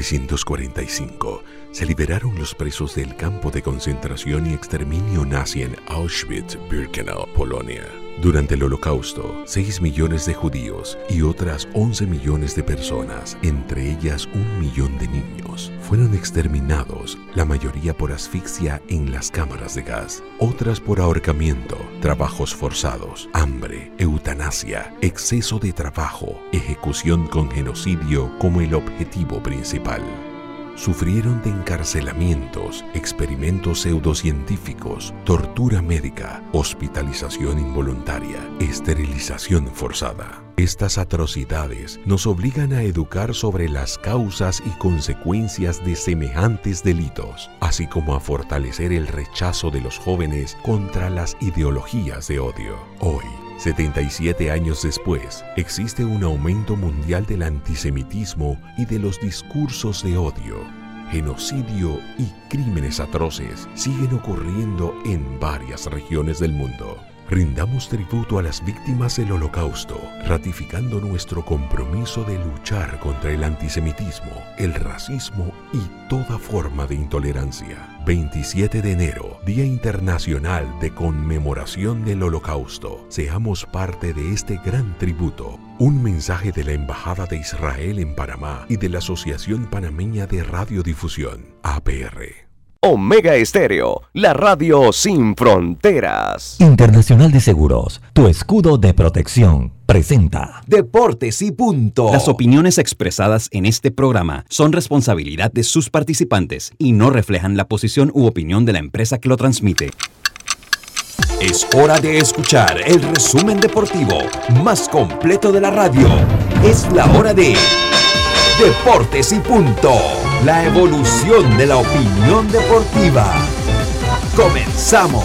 como hoy, en 1945, se liberaron los presos del campo de concentración y exterminio nazi en Auschwitz-Birkenau, Polonia. Durante el Holocausto, 6 millones de judíos y otras 11 millones de personas, entre ellas un millón de niños, fueron exterminados, la mayoría por asfixia en las cámaras de gas, otras por ahorcamiento, trabajos forzados, hambre, eutanasia, exceso de trabajo, ejecución con genocidio como el objetivo principal sufrieron de encarcelamientos, experimentos pseudocientíficos, tortura médica, hospitalización involuntaria, esterilización forzada. Estas atrocidades nos obligan a educar sobre las causas y consecuencias de semejantes delitos, así como a fortalecer el rechazo de los jóvenes contra las ideologías de odio. Hoy, 77 años después, existe un aumento mundial del antisemitismo y de los discursos de odio. Genocidio y crímenes atroces siguen ocurriendo en varias regiones del mundo. Rindamos tributo a las víctimas del holocausto, ratificando nuestro compromiso de luchar contra el antisemitismo, el racismo y toda forma de intolerancia. 27 de enero, Día Internacional de Conmemoración del Holocausto. Seamos parte de este gran tributo. Un mensaje de la Embajada de Israel en Panamá y de la Asociación Panameña de Radiodifusión, APR. Omega Estéreo, la radio sin fronteras. Internacional de Seguros, tu escudo de protección, presenta Deportes y punto. Las opiniones expresadas en este programa son responsabilidad de sus participantes y no reflejan la posición u opinión de la empresa que lo transmite. Es hora de escuchar el resumen deportivo más completo de la radio. Es la hora de Deportes y punto. La evolución de la opinión deportiva. Comenzamos.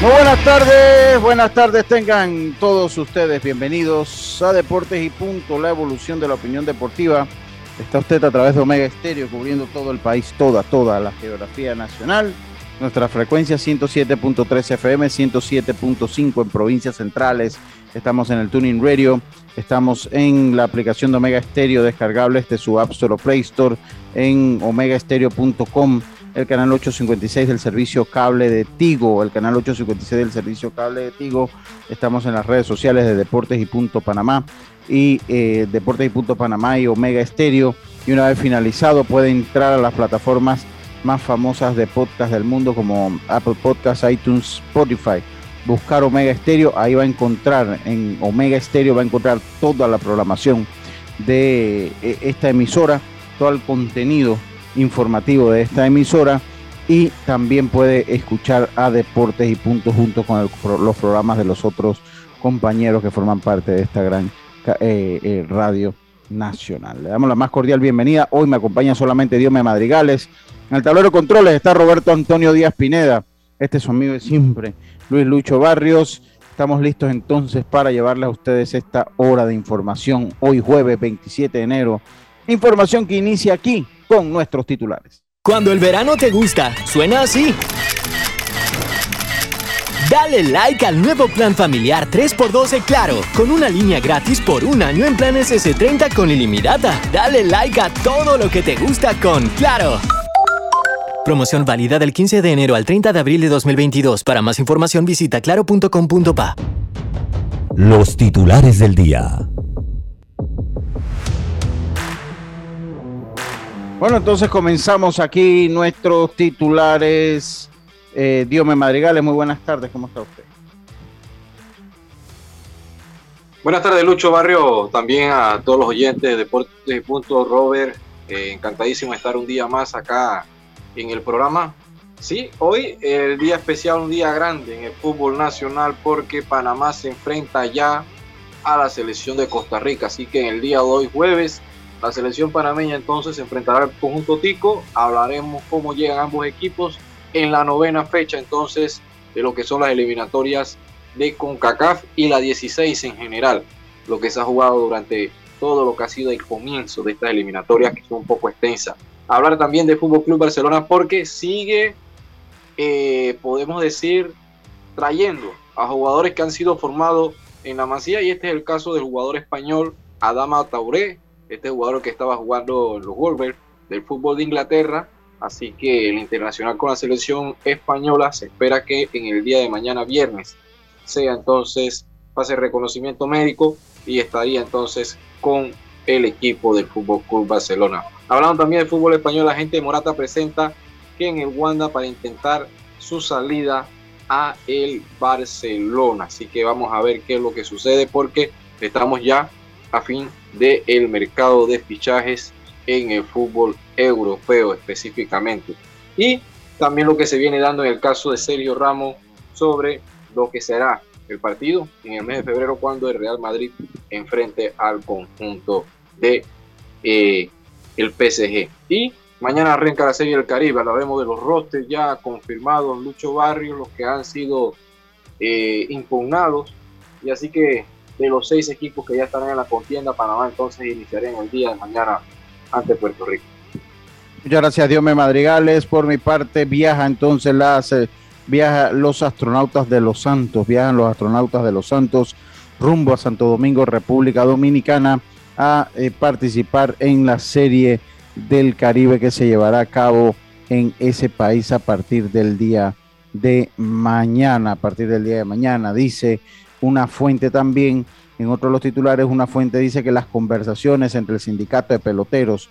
Buenas tardes, buenas tardes tengan todos ustedes bienvenidos a Deportes y Punto, la evolución de la opinión deportiva. Está usted a través de Omega Estéreo cubriendo todo el país, toda, toda la geografía nacional. Nuestra frecuencia 107.3 FM, 107.5 en provincias centrales. Estamos en el Tuning Radio, estamos en la aplicación de Omega Estéreo descargable de su App Store o Play Store en omegaestereo.com el canal 856 del servicio cable de Tigo, el canal 856 del servicio cable de Tigo. Estamos en las redes sociales de Deportes y Punto Panamá y eh, Deportes y Punto Panamá y Omega Estéreo. Y una vez finalizado puede entrar a las plataformas más famosas de podcast del mundo como Apple Podcasts, iTunes, Spotify. Buscar Omega Estéreo, ahí va a encontrar, en Omega Estéreo va a encontrar toda la programación de eh, esta emisora, todo el contenido informativo de esta emisora y también puede escuchar a Deportes y Puntos junto con los programas de los otros compañeros que forman parte de esta gran eh, eh, radio nacional. Le damos la más cordial bienvenida. Hoy me acompaña solamente Diome Madrigales. En el tablero de controles está Roberto Antonio Díaz Pineda. Este es su amigo de siempre, Luis Lucho Barrios. Estamos listos entonces para llevarles a ustedes esta hora de información hoy jueves 27 de enero. Información que inicia aquí con nuestros titulares. Cuando el verano te gusta, suena así. Dale like al nuevo plan familiar 3x12 Claro, con una línea gratis por un año en planes S30 con ilimitada. Dale like a todo lo que te gusta con Claro. Promoción válida del 15 de enero al 30 de abril de 2022. Para más información visita claro.com.pa. Los titulares del día. Bueno, entonces comenzamos aquí nuestros titulares. Eh, Diome Madrigales, muy buenas tardes, ¿cómo está usted? Buenas tardes, Lucho Barrio, también a todos los oyentes de Deportes y Punto, Robert, eh, encantadísimo estar un día más acá en el programa. Sí, hoy el día especial, un día grande en el fútbol nacional porque Panamá se enfrenta ya a la selección de Costa Rica, así que en el día de hoy, jueves, la selección panameña entonces se enfrentará al conjunto Tico. Hablaremos cómo llegan ambos equipos en la novena fecha entonces de lo que son las eliminatorias de CONCACAF y la 16 en general, lo que se ha jugado durante todo lo que ha sido el comienzo de estas eliminatorias que son un poco extensas. Hablar también de Fútbol Club Barcelona porque sigue, eh, podemos decir, trayendo a jugadores que han sido formados en la Masía y este es el caso del jugador español Adama Tauré, este jugador que estaba jugando los Wolves del fútbol de Inglaterra. Así que el internacional con la selección española se espera que en el día de mañana viernes sea entonces pase reconocimiento médico y estaría entonces con el equipo del Fútbol Club Barcelona. Hablando también del fútbol español, la gente de Morata presenta que en el Wanda para intentar su salida a el Barcelona. Así que vamos a ver qué es lo que sucede porque estamos ya a fin del el mercado de fichajes en el fútbol europeo específicamente. Y también lo que se viene dando en el caso de Sergio Ramos sobre lo que será el partido en el mes de febrero cuando el Real Madrid enfrente al conjunto de eh, el PSG. Y mañana arranca la Serie del Caribe, hablaremos de los rosters ya confirmados, Lucho Barrios, los que han sido eh, impugnados. Y así que de los seis equipos que ya están en la contienda, Panamá entonces iniciará el día de mañana ante Puerto Rico. Muchas gracias, Dios me Madrigales. Por mi parte, viaja entonces las, eh, viaja los astronautas de los Santos, viajan los astronautas de los Santos rumbo a Santo Domingo, República Dominicana, a eh, participar en la serie del Caribe que se llevará a cabo en ese país a partir del día de mañana, a partir del día de mañana. Dice una fuente también, en otro de los titulares, una fuente dice que las conversaciones entre el sindicato de peloteros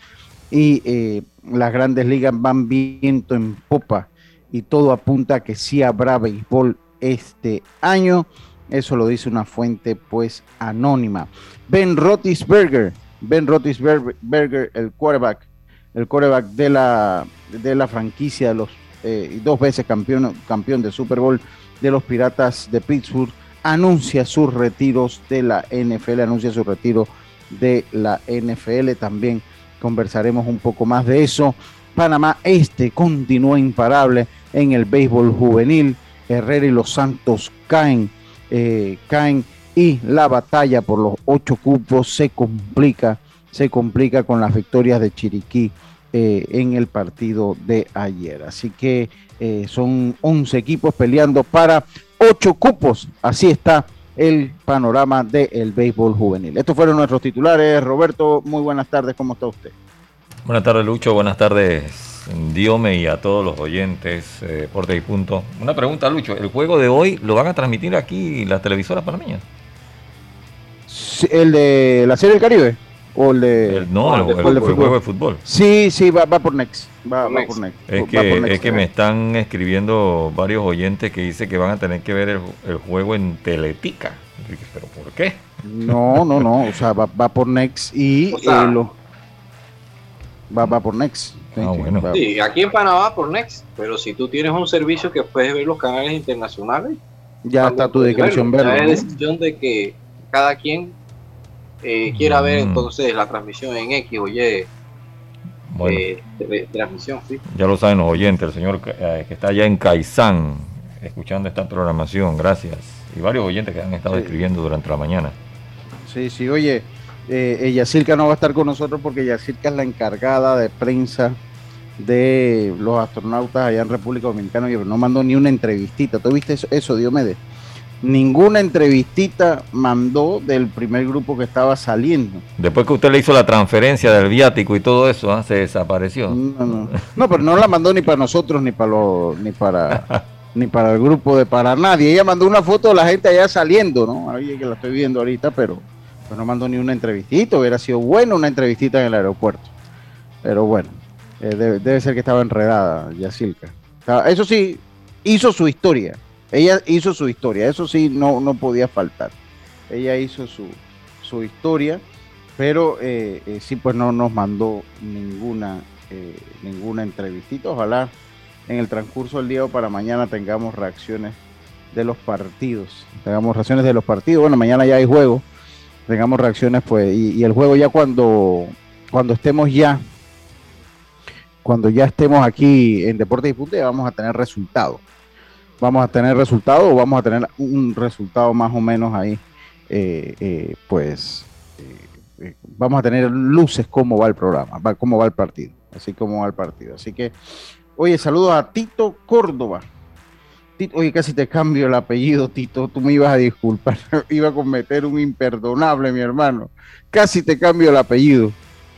y eh, las grandes ligas van viento en popa y todo apunta a que sí habrá béisbol este año. Eso lo dice una fuente pues anónima. Ben Rotisberger, Ben Rotisberger, el quarterback, el quarterback de la, de la franquicia de los eh, dos veces campeón, campeón de Super Bowl de los Piratas de Pittsburgh, anuncia sus retiros de la NFL, anuncia su retiro de la NFL. También conversaremos un poco más de eso. Panamá Este continúa imparable en el béisbol juvenil. Herrera y los Santos caen, eh, caen y la batalla por los ocho cupos se complica, se complica con las victorias de Chiriquí eh, en el partido de ayer. Así que eh, son 11 equipos peleando para ocho cupos. Así está el panorama del béisbol juvenil. Estos fueron nuestros titulares. Roberto, muy buenas tardes. ¿Cómo está usted? Buenas tardes, Lucho. Buenas tardes, Diome y a todos los oyentes de Deportes y Punto. Una pregunta, Lucho. ¿El juego de hoy lo van a transmitir aquí las televisoras panameñas? ¿El de la Serie del Caribe? ¿O el de.? no, el, juego de fútbol. Sí, sí, va, por Next. Va, por Next. Es que, es que me están escribiendo varios oyentes que dicen que van a tener que ver el, juego en Teletica. ¿Pero por qué? No, no, no. O sea, va, por Next y. Eh, lo, va, va por Next. Sí, ah, bueno. sí, aquí en Panamá por Next. Pero si tú tienes un servicio que puedes ver los canales internacionales. Ya está tu descripción verlo. Ya es decisión de que cada quien eh, quiera ver mm. entonces la transmisión en X o Y eh, transmisión, sí. Ya lo saben los oyentes, el señor eh, que está allá en Caizán, escuchando esta programación, gracias. Y varios oyentes que han estado escribiendo durante la mañana. Sí, sí, oye, eh, Yacirca no va a estar con nosotros porque Yacirca es la encargada de prensa de los astronautas allá en República Dominicana y no mandó ni una entrevistita. ¿Tú viste eso, eso Diomedes? Ninguna entrevistita mandó del primer grupo que estaba saliendo. Después que usted le hizo la transferencia del viático y todo eso, ¿ah? se desapareció. No, pero no la mandó ni para nosotros ni para ni para ni para el grupo de para nadie. Ella mandó una foto de la gente allá saliendo, ¿no? Ahí que la estoy viendo ahorita, pero pues no mandó ni una entrevistita. Hubiera sido bueno una entrevistita en el aeropuerto. Pero bueno, eh, debe, ser que estaba enredada, Yacilca. Eso sí, hizo su historia ella hizo su historia, eso sí, no, no podía faltar. Ella hizo su, su historia, pero eh, eh, sí, pues no nos mandó ninguna, eh, ninguna entrevistita. Ojalá en el transcurso del día o para mañana tengamos reacciones de los partidos. Tengamos reacciones de los partidos. Bueno, mañana ya hay juego. Tengamos reacciones, pues, y, y el juego ya cuando, cuando estemos ya cuando ya estemos aquí en Deportes y Punto, ya vamos a tener resultados. Vamos a tener resultados o vamos a tener un resultado más o menos ahí, eh, eh, pues vamos a tener luces cómo va el programa, cómo va el partido, así como va el partido. Así que, oye, saludos a Tito Córdoba. oye, casi te cambio el apellido, Tito, tú me ibas a disculpar, iba a cometer un imperdonable, mi hermano. Casi te cambio el apellido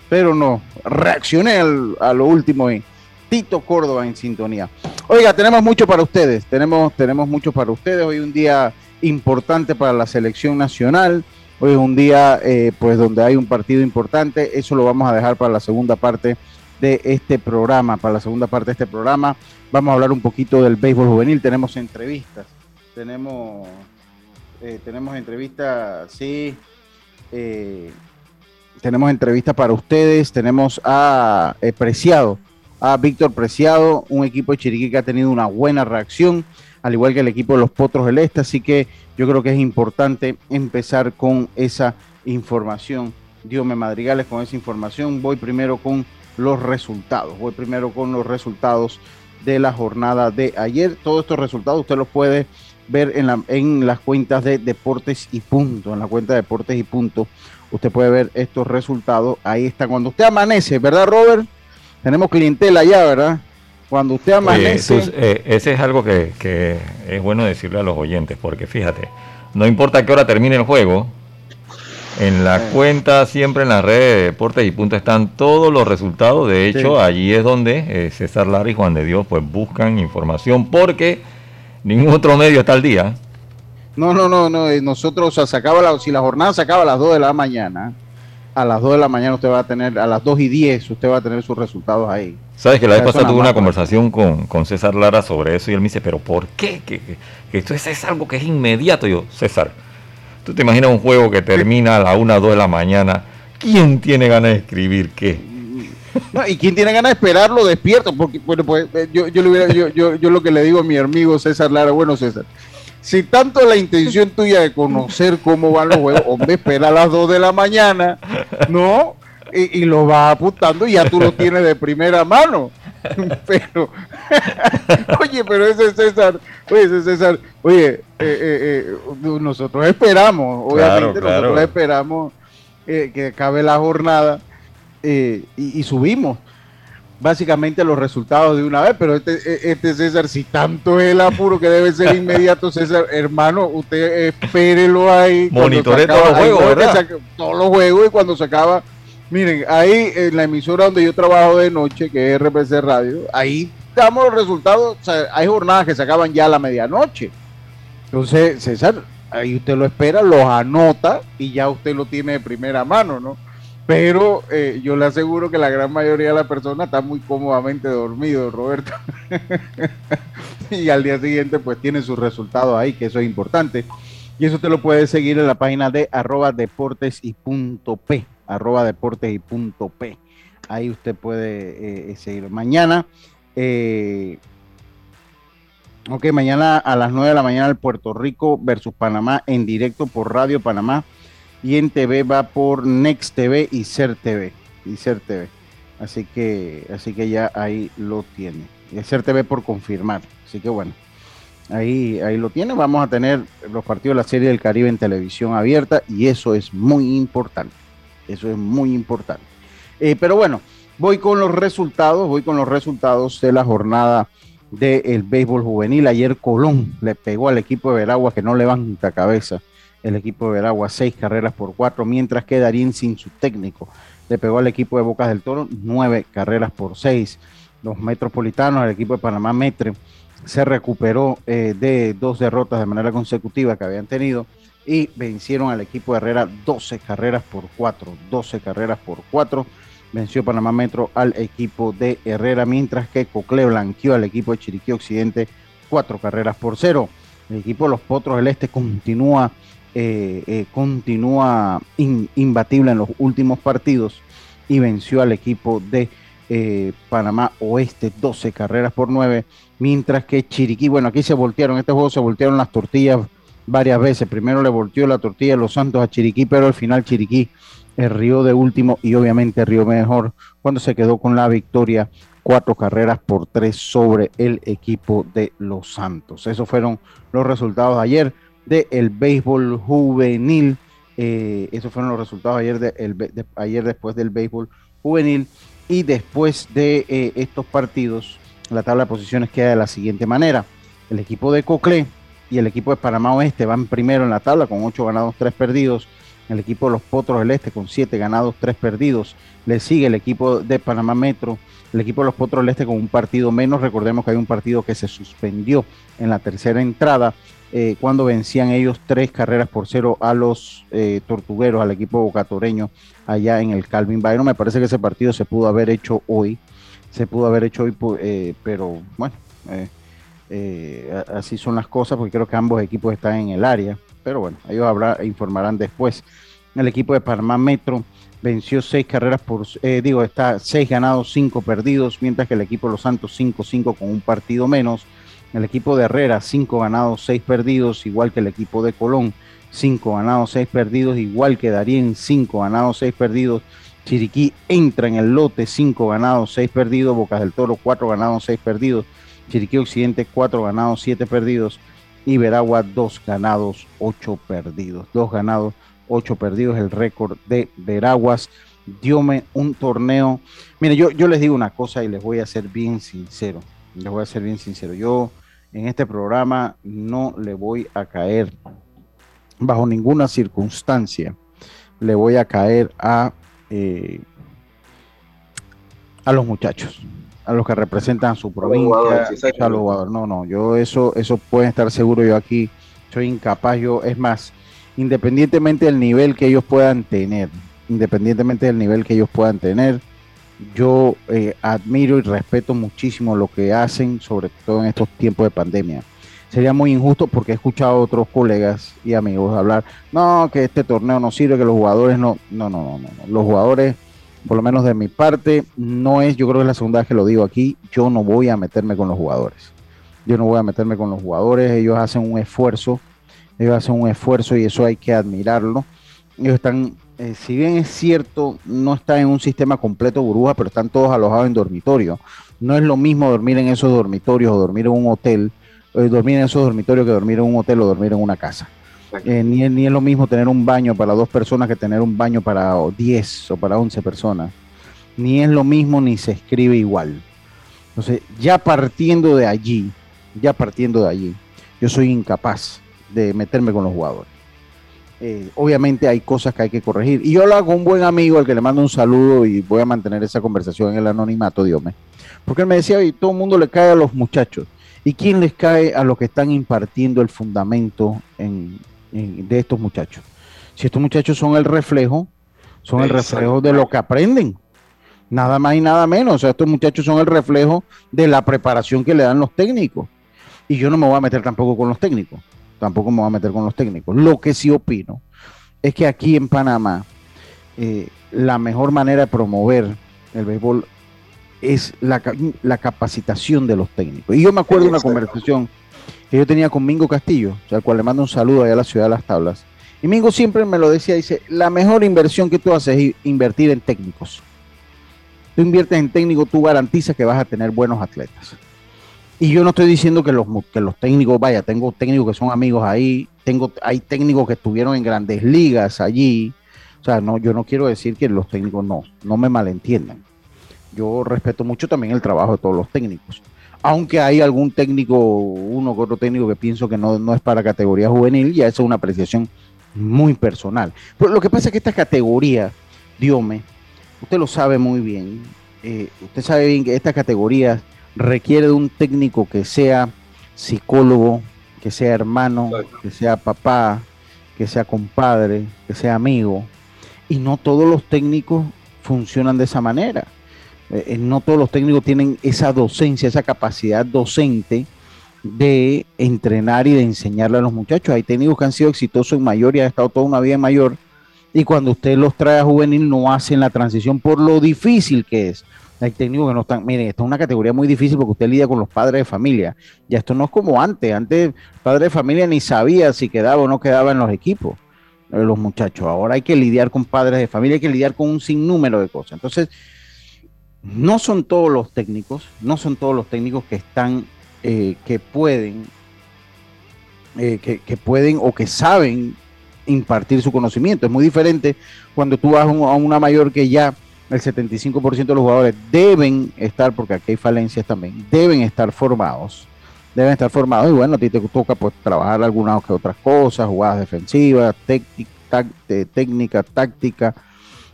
pero no, reaccioné a lo último y Tito Córdoba en sintonía. Oiga, tenemos mucho para ustedes, tenemos, tenemos mucho para ustedes. Hoy un día importante para la selección nacional. Hoy es un día eh, pues donde hay un partido importante. Eso lo vamos a dejar para la segunda parte de este programa. Para la segunda parte de este programa vamos a hablar un poquito del béisbol juvenil. Tenemos entrevistas. Tenemos, eh, tenemos entrevistas, sí. Eh, tenemos entrevistas para ustedes. Tenemos a Preciado, a Víctor Preciado, un equipo de Chiriquí que ha tenido una buena reacción, al igual que el equipo de los Potros del Este. Así que yo creo que es importante empezar con esa información. Dios me madrigales con esa información. Voy primero con los resultados. Voy primero con los resultados de la jornada de ayer. Todos estos resultados usted los puede ver en, en las cuentas de Deportes y Punto, en la cuenta de Deportes y Punto usted puede ver estos resultados. Ahí está. Cuando usted amanece, ¿verdad, Robert? Tenemos clientela ya, ¿verdad? Cuando usted amanece. Eh, ese es algo que, es bueno decirle a los oyentes, porque fíjate, no importa qué hora termine el juego, en la cuenta, siempre en las redes de deportes y punto están todos los resultados. De hecho, allí es donde eh, César Lara y Juan de Dios pues buscan información, porque ningún otro medio está al día. No, no, no, no. Nosotros, o sacaba la, si la jornada se acaba a las 2 de la mañana, a las 2 de la mañana usted va a tener, a las 2 y 10 usted va a tener sus resultados ahí. Sabes que la vez pasada tuve una conversación con, con, César Lara sobre eso y él me dice, pero ¿por qué? Que, esto es, algo que es inmediato. yo, César, tú te imaginas un juego que termina a las 1 o 2 de la mañana. ¿Quién tiene ganas de escribir qué? No, y quién tiene ganas de esperarlo despierto, porque bueno, pues eh, yo, yo, yo, yo, yo lo que le digo a mi amigo César Lara, bueno César, si tanto la intención tuya de conocer cómo van los juegos, hombre, espera a las 2 de la mañana, ¿no? Y, lo vas apuntando y ya tú lo tienes de primera mano. Pero, oye, pero ese César, oye, ese César, oye, eh, eh, eh, nosotros esperamos, obviamente, nosotros esperamos que acabe la jornada y subimos básicamente los resultados de una vez, pero este, e, este César, si tanto es el apuro que debe ser inmediato, César, hermano, usted espérelo ahí. Monitore todos los juegos, ¿verdad? todos los juegos y cuando se acaba, miren, ahí en la emisora donde yo trabajo de noche, que es RPC Radio, ahí damos los resultados, o sea, hay jornadas que se acaban ya a la medianoche. Entonces, César, ahí usted lo espera, los anota y ya usted lo tiene de primera mano, ¿no? Pero eh, yo le aseguro que la gran mayoría de las personas está muy cómodamente dormido, Roberto. y al día siguiente pues tiene sus resultados ahí, que eso es importante. Y eso te lo puedes seguir en la página de arroba deportes y punto P, arroba deportes y punto P. Ahí usted puede eh, seguir. Mañana, eh, ok, mañana a las 9 de la mañana el Puerto Rico versus Panamá en directo por Radio Panamá y en TV va por Next TV y Ser TV. Y Ser. Así que, así que ya ahí lo tiene. Y Ser TV por confirmar. Así que bueno, ahí, ahí lo tiene. Vamos a tener los partidos de la Serie del Caribe en televisión abierta y eso es muy importante. Eso es muy importante. Eh, pero bueno, voy con los resultados, voy con los resultados de la jornada del béisbol juvenil. Ayer Colón le pegó al equipo de Veragua que no levanta cabeza el equipo de Veragua, seis carreras por cuatro, mientras que Darín sin su técnico le pegó al equipo de Bocas del Toro nueve carreras por seis. Los metropolitanos, el equipo de Panamá Metre, se recuperó eh, de dos derrotas de manera consecutiva que habían tenido y vencieron al equipo de Herrera 12 carreras por cuatro, 12 carreras por cuatro. Venció Panamá Metro al equipo de Herrera, mientras que Cocle blanqueó al equipo de Chiriquí Occidente cuatro carreras por cero. El equipo de los Potros del Este continúa eh, eh, continúa imbatible en los últimos partidos y venció al equipo de eh, Panamá Oeste 12 carreras por 9, mientras que Chiriquí, bueno, aquí se voltearon, este juego se voltearon las tortillas varias veces. Primero le volteó la tortilla de los Santos a Chiriquí, pero al final Chiriquí el río de último y obviamente río mejor cuando se quedó con la victoria cuatro carreras por tres sobre el equipo de los Santos. Esos fueron los resultados de ayer del béisbol juvenil. Eh, esos fueron los resultados ayer, de, ayer después del béisbol juvenil. Y después de eh, estos partidos, la tabla de posiciones queda de la siguiente manera. El equipo de Coclé y el equipo de Panamá Oeste van primero en la tabla con ocho ganados, tres perdidos. El equipo de los Potros del Este con siete ganados, tres perdidos. Le sigue el equipo de Panamá Metro el equipo de los Potros del Este con un partido menos. Recordemos que hay un partido que se suspendió en la tercera entrada eh, cuando vencían ellos tres carreras por cero a los eh, tortugueros, al equipo bocatoreño allá en el Calvin Byron. Me parece que ese partido se pudo haber hecho hoy, se pudo haber hecho hoy, eh, pero bueno, así son las cosas porque creo que ambos equipos están en el área. Pero bueno, ellos habrá, informarán después. El equipo de Panamá Metro venció seis carreras por, eh, digo, está seis ganados, cinco perdidos, mientras que el equipo de Los Santos 5-5 con un partido menos. El equipo de Herrera, cinco ganados, seis perdidos, igual que el equipo de Colón, cinco ganados, seis perdidos, igual que Darien, cinco ganados, seis perdidos. Chiriquí entra en el lote, cinco ganados, seis perdidos. Bocas del Toro, cuatro ganados, seis perdidos. Chiriquí Occidente, cuatro ganados, siete perdidos. Y Veragua, dos ganados, ocho perdidos. Dos ganados, ocho perdidos, el récord de Veraguas. Diome un torneo. Mire, yo, yo les digo una cosa y les voy a ser bien sincero. Les voy a ser bien sincero. Yo en este programa no le voy a caer bajo ninguna circunstancia. Le voy a caer a, eh, a los muchachos, a los que representan su provincia, a los No, no, yo eso, eso pueden estar seguro. Yo aquí soy incapaz. Yo, es más, independientemente del nivel que ellos puedan tener, independientemente del nivel que ellos puedan tener, yo eh, admiro y respeto muchísimo lo que hacen, sobre todo en estos tiempos de pandemia. Sería muy injusto porque he escuchado a otros colegas y amigos hablar, no, que este torneo no sirve, que los jugadores no, no, no, no, no. Los jugadores, por lo menos de mi parte, no es, yo creo que es la segunda vez que lo digo aquí, yo no voy a meterme con los jugadores. Yo no voy a meterme con los jugadores, ellos hacen un esfuerzo ellos hacen un esfuerzo y eso hay que admirarlo. Ellos están, eh, si bien es cierto, no están en un sistema completo burbuja, pero están todos alojados en dormitorio. No es lo mismo dormir en esos dormitorios o dormir en un hotel, eh, dormir en esos dormitorios que dormir en un hotel o dormir en una casa. Eh, ni, ni, es lo mismo tener un baño para dos personas que tener un baño para 10 o para 11 personas. Ni es lo mismo ni se escribe igual. Entonces, ya partiendo de allí, ya partiendo de allí, yo soy incapaz de meterme con los jugadores. Eh, obviamente hay cosas que hay que corregir. Y yo lo hago un buen amigo al que le mando un saludo y voy a mantener esa conversación en el anonimato, Dios me. Porque él me decía, y todo el mundo le cae a los muchachos. ¿Y quién les cae a los que están impartiendo el fundamento de estos muchachos? Si estos muchachos son el reflejo, son el reflejo de lo que aprenden. Nada más y nada menos. O sea, estos muchachos son el reflejo de la preparación que le dan los técnicos. Y yo no me voy a meter tampoco con los técnicos tampoco me voy a meter con los técnicos. Lo que sí opino es que aquí en Panamá eh, la mejor manera de promover el béisbol es la, capacitación de los técnicos. Y yo me acuerdo de una conversación que yo tenía con Mingo Castillo, al cual le mando un saludo allá a la ciudad de las tablas. Y Mingo siempre me lo decía, dice, la mejor inversión que tú haces es invertir en técnicos. Tú inviertes en técnicos, tú garantizas que vas a tener buenos atletas. Y yo no estoy diciendo que los, que los técnicos, vaya, tengo técnicos que son amigos ahí, tengo, hay técnicos que estuvieron en grandes ligas allí. O sea, no, yo no quiero decir que los técnicos no, no me malentiendan. Yo respeto mucho también el trabajo de todos los técnicos. Aunque hay algún técnico, uno que otro técnico que pienso que no, no es para categoría juvenil, ya eso es una apreciación muy personal. Pero lo que pasa es que esta categoría, Diome, usted lo sabe muy bien, eh, usted sabe bien que esta categoría requiere de un técnico que sea psicólogo, que sea hermano, que sea papá, que sea compadre, que sea amigo. Y no todos los técnicos funcionan de esa manera. Eh, eh, no todos los técnicos tienen esa docencia, esa capacidad docente de entrenar y de enseñarle a los muchachos. Hay técnicos que han sido exitosos en mayor y han estado toda una vida en mayor. Y cuando usted los trae a juvenil no hacen la transición por lo difícil que es. Hay técnicos que no están, miren, esto es una categoría muy difícil porque usted lidia con los padres de familia. Ya esto no es como antes. Antes, padre de familia ni sabía si quedaba o no quedaba en los equipos, eh, los muchachos. Ahora hay que lidiar con padres de familia, hay que lidiar con un sinnúmero de cosas. Entonces, no son todos los técnicos, no son todos los técnicos que están, eh, que pueden, eh, que, pueden o que saben impartir su conocimiento. Es muy diferente cuando tú vas a una mayor que ya el 75% de los jugadores deben estar, porque aquí hay falencias también, deben estar formados. Deben estar formados y bueno, a ti te toca pues trabajar algunas que otras cosas, jugadas defensivas, técnica, táctica,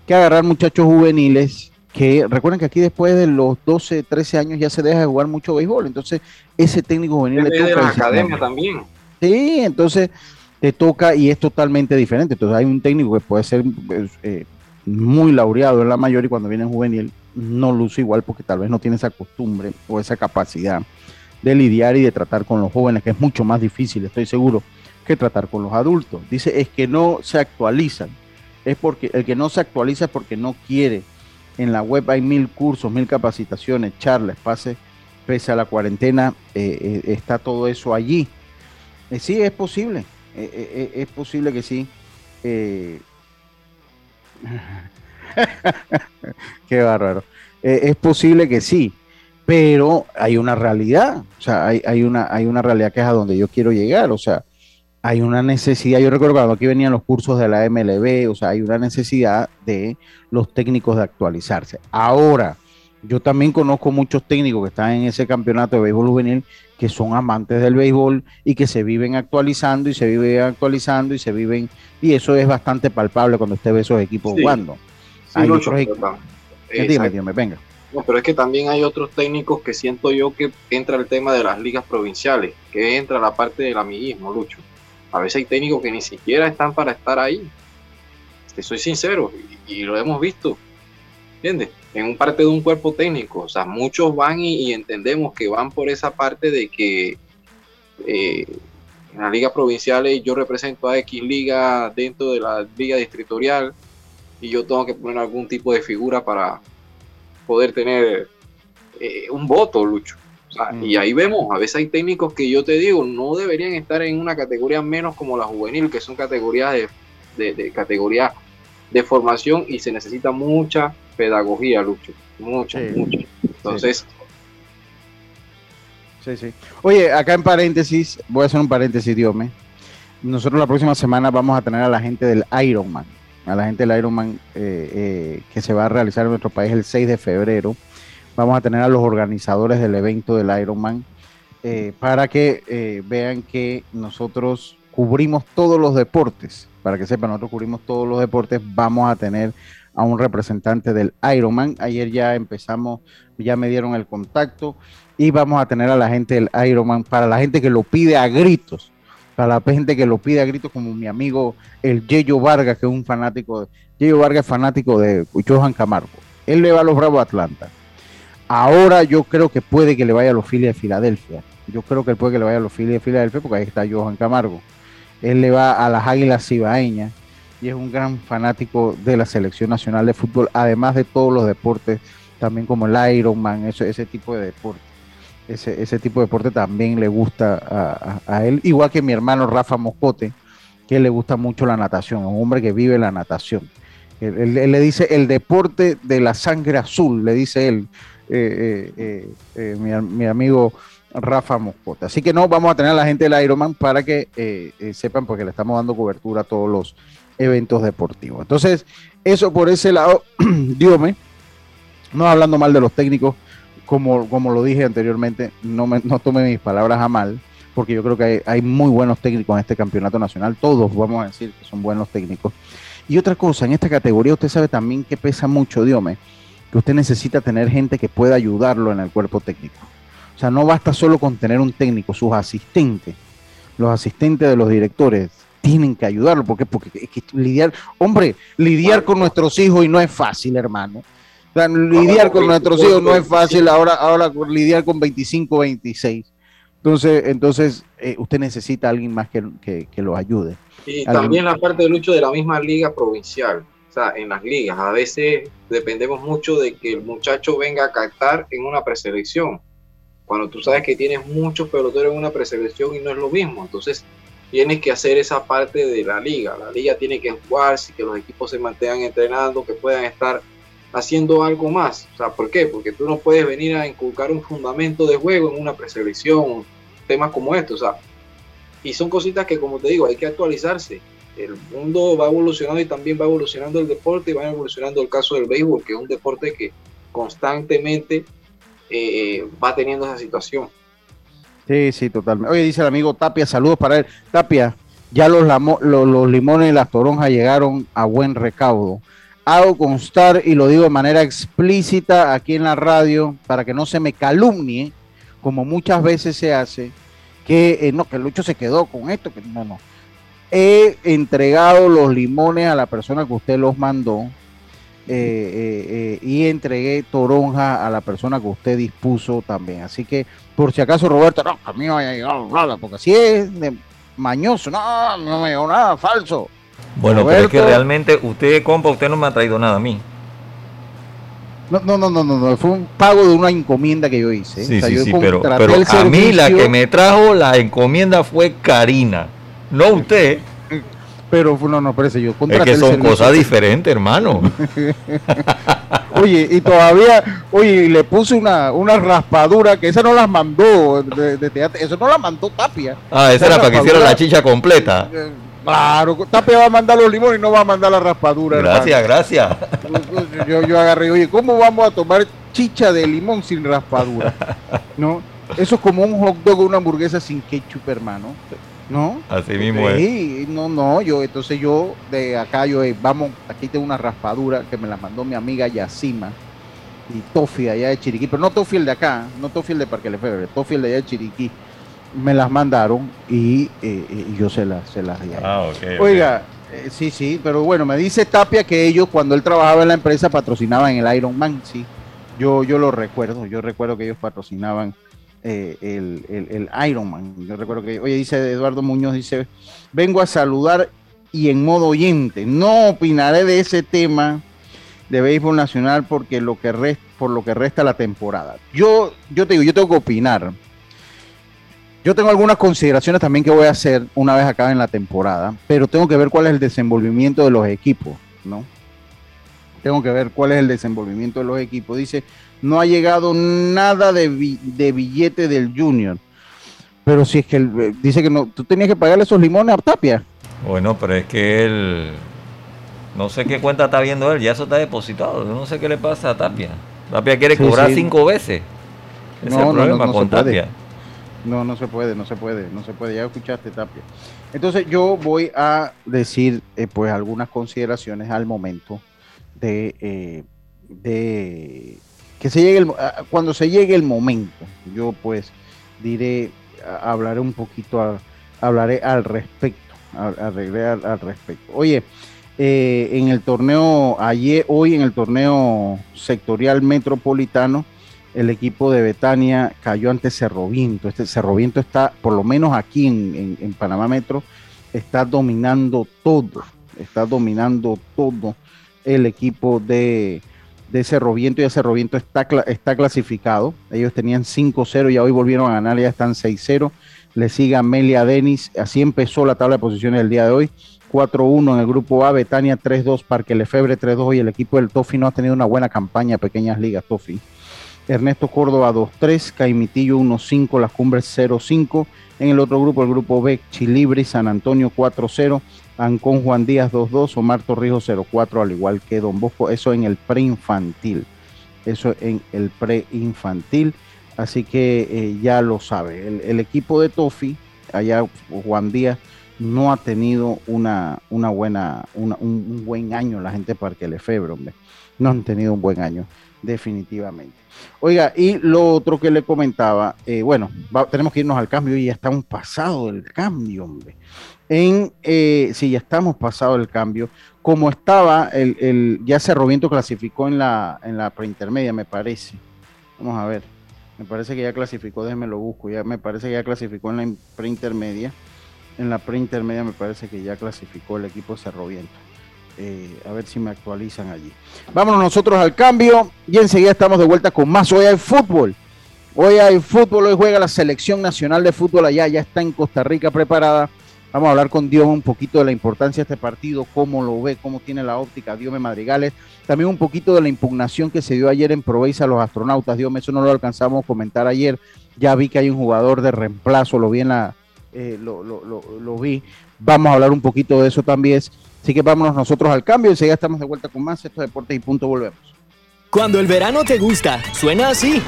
que agarrar muchachos juveniles que recuerden que aquí después de los 12, 13 años ya se deja de jugar mucho béisbol, entonces ese técnico juvenil le toca... De la academia también. Sí, entonces te toca y es totalmente diferente. Entonces hay un técnico que puede ser eh, muy laureado en la mayor y cuando viene en juvenil no luce igual porque tal vez no tiene esa costumbre o esa capacidad de lidiar y de tratar con los jóvenes, que es mucho más difícil, estoy seguro, que tratar con los adultos. Dice, es que no se actualizan. Es porque el que no se actualiza es porque no quiere en la web hay mil cursos, mil capacitaciones, charlas, pase, pese a la cuarentena, eh, eh, está todo eso allí. Eh, sí, es posible, es posible que sí. Qué bárbaro. es posible que sí, pero hay una realidad, o sea, hay, hay, una, hay una realidad que es a donde yo quiero llegar, o sea, hay una necesidad, yo recuerdo cuando aquí venían los cursos de la MLB, o sea, hay una necesidad de los técnicos de actualizarse. Ahora, yo también conozco muchos técnicos que están en ese campeonato de béisbol juvenil que son amantes del béisbol y que se viven actualizando y se viven actualizando y se viven, y eso es bastante palpable cuando usted ve esos equipos jugando. hay otros equipos. Dime, dime, venga. No, pero es que también hay otros técnicos que siento yo que entra el tema de las ligas provinciales, que entra la parte del amiguismo, Lucho. A veces hay técnicos que ni siquiera están para estar ahí. Te soy sincero, y, lo hemos visto. ¿Entiendes? En un parte de un cuerpo técnico. O sea, muchos van y, entendemos que van por esa parte de que eh, en las ligas provinciales yo represento a X liga dentro de la liga distritorial y yo tengo que poner algún tipo de figura para poder tener eh, un voto, Lucho. Y ahí vemos, a veces hay técnicos que yo te digo, no deberían estar en una categoría menos como la juvenil, que son categorías de, de, categoría de formación y se necesita mucha pedagogía, Lucho. Mucha, mucha. Entonces. Sí. sí, Oye, acá en paréntesis, voy a hacer un paréntesis, Dios me. Nosotros la próxima semana vamos a tener a la gente del Ironman, a la gente del Ironman eh, eh, que se va a realizar en nuestro país el 6 de febrero Vamos a tener a los organizadores del evento del Ironman eh, para que eh, vean que nosotros cubrimos todos los deportes. Para que sepan, nosotros cubrimos todos los deportes. Vamos a tener a un representante del Ironman. Ayer ya empezamos, ya me dieron el contacto y vamos a tener a la gente del Ironman para la gente que lo pide a gritos. Para la gente que lo pide a gritos, como mi amigo el Yeyo Vargas, que es un fanático. Yeyo Vargas es fanático de Johan Camargo. Él le va a los Bravos Atlanta. Ahora yo creo que puede que le vaya a los Phillies de Filadelfia. Yo creo que puede que le vaya a los Phillies de Filadelfia porque ahí está Johan Camargo. Él le va a las Águilas Cibaeñas y es un gran fanático de la selección nacional de fútbol, además de todos los deportes, también como el Ironman, ese, ese tipo de deporte. Ese, ese tipo de deporte también le gusta a, él, igual que mi hermano Rafa Moscote, que le gusta mucho la natación, un hombre que vive la natación. él, le dice el deporte de la sangre azul, le dice él, eh, eh, eh, mi, amigo Rafa Moscota. Así que no, vamos a tener a la gente del Ironman para que sepan, porque le estamos dando cobertura a todos los eventos deportivos. Entonces, eso por ese lado, dígame, no hablando mal de los técnicos, como, como lo dije anteriormente, no, me, no tome mis palabras a mal, porque yo creo que hay, muy buenos técnicos en este campeonato nacional, todos vamos a decir que son buenos técnicos. Y otra cosa, en esta categoría usted sabe también que pesa mucho, dígame, usted necesita tener gente que pueda ayudarlo en el cuerpo técnico. O sea, no basta solo con tener un técnico, sus asistentes, los asistentes de los directores tienen que ayudarlo, porque porque es que lidiar, hombre, lidiar con nuestros hijos y no es fácil, hermano. lidiar con nuestros hijos no es fácil, ahora ahora lidiar con 25, 26. Entonces, entonces eh, usted necesita a alguien más que, que, que lo ayude. Y también la parte de lucho de la misma liga provincial en las ligas. A veces dependemos mucho de que el muchacho venga a captar en una preselección. Cuando tú sabes que tienes muchos peloteros en una preselección y no es lo mismo. Entonces tienes que hacer esa parte de la liga. La liga tiene que jugarse, que los equipos se mantengan entrenando, que puedan estar haciendo algo más. O sea, ¿por qué? Porque tú no puedes venir a inculcar un fundamento de juego en una preselección, temas como estos. O sea, y son cositas que, como te digo, hay que actualizarse. El mundo va evolucionando y también va evolucionando el deporte y va evolucionando el caso del béisbol, que es un deporte que constantemente eh, va teniendo esa situación. Sí, sí, totalmente. Oye, dice el amigo Tapia, saludos para él. Tapia, ya los, los limones y las toronjas llegaron a buen recaudo hago constar y lo digo de manera explícita aquí en la radio para que no se me calumnie, como muchas veces se hace, que eh, no, que Lucho se quedó con esto, que no, no. He entregado los limones a la persona que usted los mandó eh, eh, y entregué toronja a la persona que usted dispuso también. Así que, por si acaso, Roberto, no, a mí no haya llegado nada, porque así es de mañoso, no, no me llegó nada, falso. Bueno, pero es que realmente usted, compa, usted no me ha traído nada a mí. No, no, no, no, no, fue un pago de una encomienda que yo hice. Sí, sí, sí, pero, a mí la que me trajo la encomienda fue Karina, no usted. Pero no, no, parece yo Es que son cosas diferentes, hermano. oye, y todavía, oye, le puse una, una raspadura que esa no las mandó de, teatro, eso no la mandó Tapia. Ah, esa, era para que hiciera la chicha completa. Eh, Claro, Tapia va a mandar los limones y no va a mandar la raspadura. Gracias, gracias. Yo, yo agarré, oye, ¿cómo vamos a tomar chicha de limón sin raspadura? ¿No? Eso es como un hot dog o una hamburguesa sin ketchup, hermano. ¿No? Así mismo sí, No, no, yo, entonces yo de acá, yo, eh, vamos, aquí tengo una raspadura que me la mandó mi amiga Yacima y Tofi allá de Chiriquí, pero no Tofi el de acá, no Tofi el de Parque Lefebvre, Tofi el de allá de Chiriquí me las mandaron y, eh, yo se las, se las di. Ah, Oiga, eh, sí, sí, pero bueno, me dice Tapia que ellos cuando él trabajaba en la empresa patrocinaban el Iron Man, sí. Yo, yo lo recuerdo, yo recuerdo que ellos patrocinaban eh, el, el, Iron Man. Yo recuerdo que, oye, dice Eduardo Muñoz, dice, vengo a saludar y en modo oyente. No opinaré de ese tema de béisbol nacional porque lo que resta, por lo que resta la temporada. Yo, yo te digo, yo tengo que opinar yo tengo algunas consideraciones también que voy a hacer una vez acá en la temporada, pero tengo que ver cuál es el desenvolvimiento de los equipos, ¿no? Tengo que ver cuál es el desenvolvimiento de los equipos. Dice, no ha llegado nada de, billete del Junior. Pero si es que él, dice que no, tú tenías que pagarle esos limones a Tapia. Bueno, pero es que él, no sé qué cuenta está viendo él, ya eso está depositado. no sé qué le pasa a Tapia. Tapia quiere cobrar cinco veces. Ese es el problema con Tapia. No, no se puede, no se puede, no se puede. Ya escuchaste, Tapia. Entonces yo voy a decir eh, pues algunas consideraciones al momento de, eh, de que se llegue el, cuando se llegue el momento. Yo pues diré, hablaré un poquito, hablaré al respecto, arreglé al, respecto. Oye, eh, en el torneo, ayer, hoy en el torneo sectorial metropolitano, el equipo de Betania cayó ante Cerro Viento. Este Cerro Viento está, por lo menos aquí en, Panamá Metro, está dominando todo, está dominando todo el equipo de, de Cerro Viento y Cerro Viento está, está clasificado. Ellos tenían 5-0 y hoy volvieron a ganar, ya están 6-0. Le sigue Amelia Denis, así empezó la tabla de posiciones del día de hoy. 4-1 en el grupo A, Betania 3-2, Parque Lefebre 3-2 y el equipo del Tofi no ha tenido una buena campaña, pequeñas ligas Tofi. Ernesto Córdoba 2-3, Caimitillo 1-5, Las Cumbres 0-5. En el otro grupo, el grupo B, Chilibri, San Antonio 4-0, Ancón Juan Díaz 2-2, Omar Torrijos 0-4, al igual que Don Bosco. Eso en el preinfantil. Eso en el preinfantil. Así que eh, ya lo sabe. El, equipo de Tofi, allá Juan Díaz, no ha tenido una, una buena, un, buen año la gente de Parque Lefebvre, hombre. No han tenido un buen año, definitivamente. Oiga, y lo otro que le comentaba, eh, bueno, tenemos que irnos al cambio y ya estamos pasado del cambio, hombre. En, eh, sí, ya estamos pasado el cambio. Como estaba, el, el, ya Cerro Viento clasificó en la, en la preintermedia, me parece. Vamos a ver. Me parece que ya clasificó, déjeme lo busco. Ya me parece que ya clasificó en la preintermedia. En la preintermedia me parece que ya clasificó el equipo Cerro Viento. Eh, a ver si me actualizan allí. Vámonos nosotros al cambio y enseguida estamos de vuelta con más. Hoy hay fútbol. Hoy hay fútbol, hoy juega la selección nacional de fútbol allá, ya está en Costa Rica preparada. Vamos a hablar con Dios un poquito de la importancia de este partido, cómo lo ve, cómo tiene la óptica Diome Madrigales. También un poquito de la impugnación que se dio ayer en Proveza a los astronautas. Dios eso no lo alcanzamos a comentar ayer. Ya vi que hay un jugador de reemplazo, lo vi en la, eh, lo, lo, lo, vi. Vamos a hablar un poquito de eso también. Así que vámonos nosotros al cambio. Enseguida estamos de vuelta con más. Esto es Deportes y Punto. Volvemos. Cuando el verano te gusta, suena así.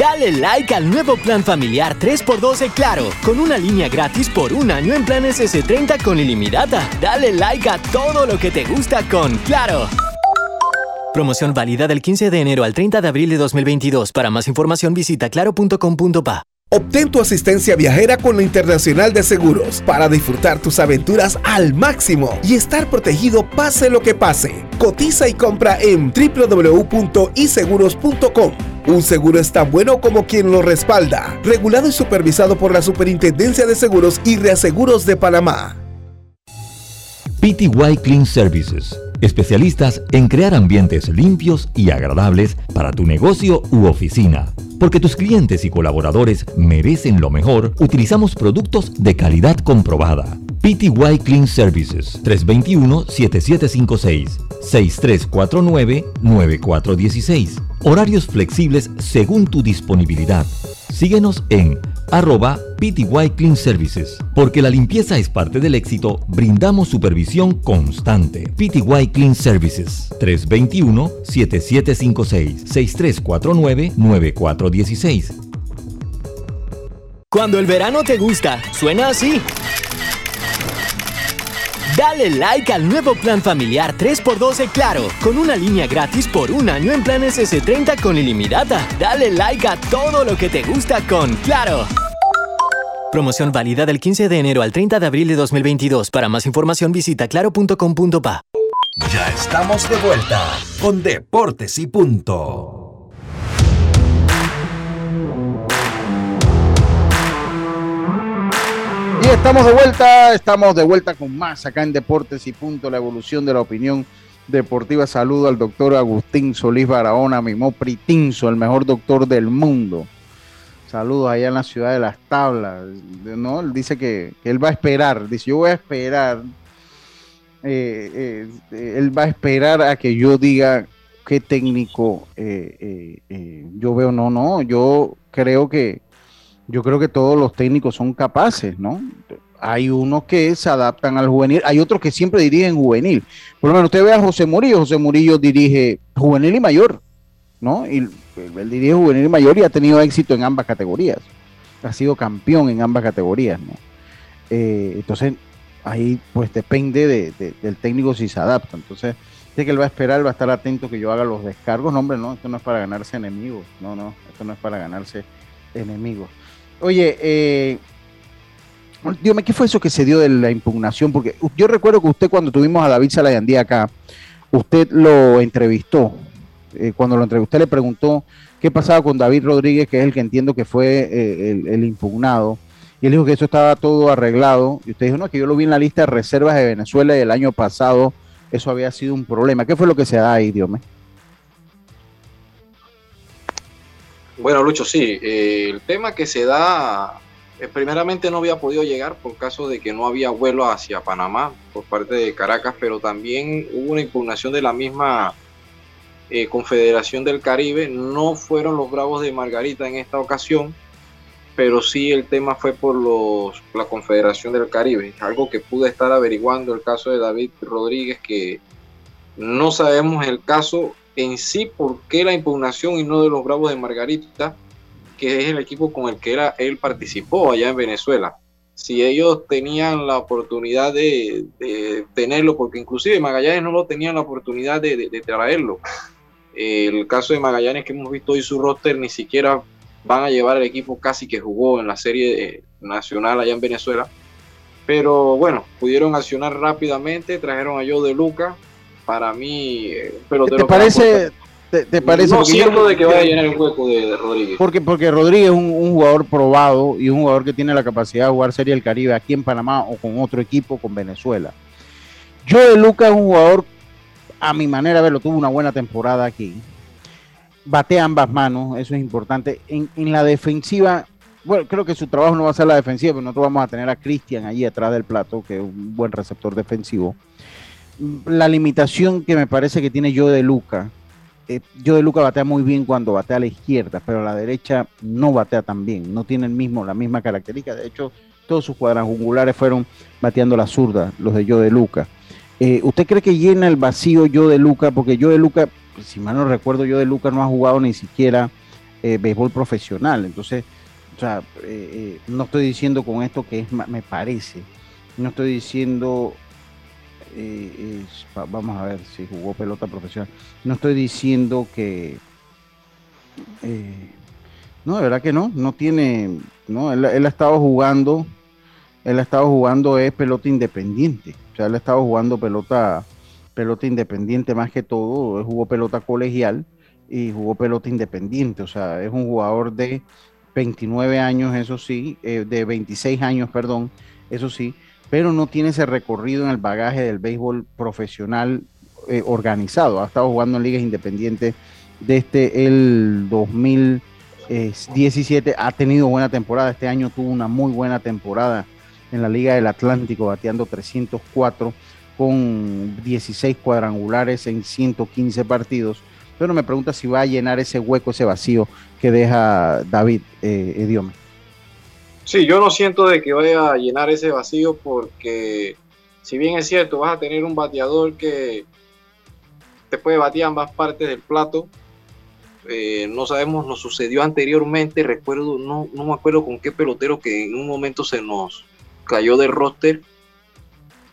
Dale like al nuevo plan familiar 3x2 de Claro, con una línea gratis por un año en planes S30 con ilimitada. Dale like a todo lo que te gusta con Claro. Promoción válida del 15 de enero al 30 de abril de 2022. Para más información visita claro.com.pa. Obtén tu asistencia viajera con la Internacional de Seguros para disfrutar tus aventuras al máximo y estar protegido pase lo que pase. Cotiza y compra en www.iseguros.com. Un seguro es tan bueno como quien lo respalda. Regulado y supervisado por la Superintendencia de Seguros y Reaseguros de Panamá. PTY Clean Services. Especialistas en crear ambientes limpios y agradables para tu negocio u oficina porque tus clientes y colaboradores merecen lo mejor, utilizamos productos de calidad comprobada. PTY Clean Services 321-7756 6349-9416. Horarios flexibles según tu disponibilidad. Síguenos en arroba PTY Clean Services. Porque la limpieza es parte del éxito, brindamos supervisión constante. PTY Clean Services 321-7756-6349-9416. Cuando el verano te gusta, suena así. Dale like al nuevo plan familiar 3x12 Claro, con una línea gratis por un año en planes S30 con ilimitada. Dale like a todo lo que te gusta con Claro. Promoción válida del 15 de enero al 30 de abril de 2022. Para más información visita claro.com.pa. Ya estamos de vuelta con Deportes y Punto. Y estamos de vuelta, estamos de vuelta con más acá en Deportes y Punto, la evolución de la opinión deportiva. Saludo al doctor Agustín Solís Barahona, Mimo Pritinzo, el mejor doctor del mundo Saludos allá en la ciudad de las tablas. ¿no? Él dice que, él va a esperar. Dice, yo voy a esperar. Eh, eh, él va a esperar a que yo diga qué técnico eh, yo veo. No, no. Yo creo que yo creo que todos los técnicos son capaces, ¿no? Hay unos que se adaptan al juvenil, hay otros que siempre dirigen juvenil. Por lo menos usted ve a José Murillo, José Murillo dirige juvenil y mayor, ¿no? Y él dirige juvenil mayor y ha tenido éxito en ambas categorías. Ha sido campeón en ambas categorías, ¿no? Eh, entonces, ahí pues depende del técnico si se adapta. Entonces, dice que él va a esperar, va a estar atento que yo haga los descargos. No, hombre, no, esto no es para ganarse enemigos. No, no, esto no es para ganarse enemigos. Oye, eh, dígame, ¿qué fue eso que se dio de la impugnación? Porque yo recuerdo que usted cuando tuvimos a David Salayandía acá, usted lo entrevistó eh, cuando lo entrevisté le preguntó qué pasaba con David Rodríguez, que es el que entiendo que fue eh, el, impugnado. Y él dijo que eso estaba todo arreglado. Y usted dijo, no, que yo lo vi en la lista de reservas de Venezuela y el año pasado eso había sido un problema. ¿Qué fue lo que se da ahí, Dios Bueno, Lucho, sí. Eh, el tema que se da, primeramente no había podido llegar por caso de que no había vuelo hacia Panamá por parte de Caracas, pero también hubo una impugnación de la misma eh, Confederación del Caribe. No fueron los Bravos de Margarita en esta ocasión, pero sí el tema fue por los, la Confederación del Caribe. Algo que pude estar averiguando el caso de David Rodríguez, que no sabemos el caso en sí, por qué la impugnación y no de los Bravos de Margarita, que es el equipo con el que era, él participó allá en Venezuela. Si ellos tenían la oportunidad de, tenerlo, porque inclusive Magallanes no lo tenían la oportunidad de, traerlo el caso de Magallanes que hemos visto hoy su roster ni siquiera van a llevar el equipo casi que jugó en la serie nacional allá en Venezuela. Pero bueno, pudieron accionar rápidamente, trajeron a Joe de Luca. Para mí, eh, pero ¿Te, parece? Te, parece no siento de que vaya a llenar el hueco de, Rodríguez. Porque, porque Rodríguez es un, jugador probado y un jugador que tiene la capacidad de jugar Serie del Caribe aquí en Panamá o con otro equipo, con Venezuela. Joe de Luca es un jugador a mi manera de verlo, tuvo una buena temporada aquí. Bate ambas manos, eso es importante. En, la defensiva bueno, creo que su trabajo no va a ser la defensiva, pero nosotros vamos a tener a Cristian allí atrás del plato, que es un buen receptor defensivo. La limitación que me parece que tiene yo de Luca, eh, yo de Luca batea muy bien cuando batea a la izquierda, pero a la derecha no batea tan bien, no tiene el mismo, la misma característica. De hecho, todos sus cuadrangulares fueron bateando la zurda, los de yo de Luca. Eh, ¿Usted cree que llena el vacío yo de Luca? Porque yo de Luca, si mal no recuerdo, yo de Luca no ha jugado ni siquiera eh, béisbol profesional. Entonces, o sea, eh, no estoy diciendo con esto que es, me parece. No estoy diciendo, vamos a ver si jugó pelota profesional. No estoy diciendo que, no, de verdad que no. No tiene, no, él, él ha estado jugando, él ha estado jugando es pelota independiente o sea, él ha estado jugando pelota, pelota independiente más que todo, él jugó pelota colegial y jugó pelota independiente, o sea, es un jugador de 29 años, eso sí, eh, de 26 años, perdón, eso sí, pero no tiene ese recorrido en el bagaje del béisbol profesional eh, organizado, ha estado jugando en ligas independientes desde el 2017, ha tenido buena temporada, este año tuvo una muy buena temporada en la Liga del Atlántico, bateando 304 con 16 cuadrangulares en 115 partidos. Pero me pregunta si va a llenar ese hueco, ese vacío que deja David eh. Sí, yo no siento de que vaya a llenar ese vacío porque si bien es cierto, vas a tener un bateador que te puede batir ambas partes del plato. Eh, no sabemos, nos sucedió anteriormente, recuerdo, no, no me acuerdo con qué pelotero que en un momento se nos, cayó del roster,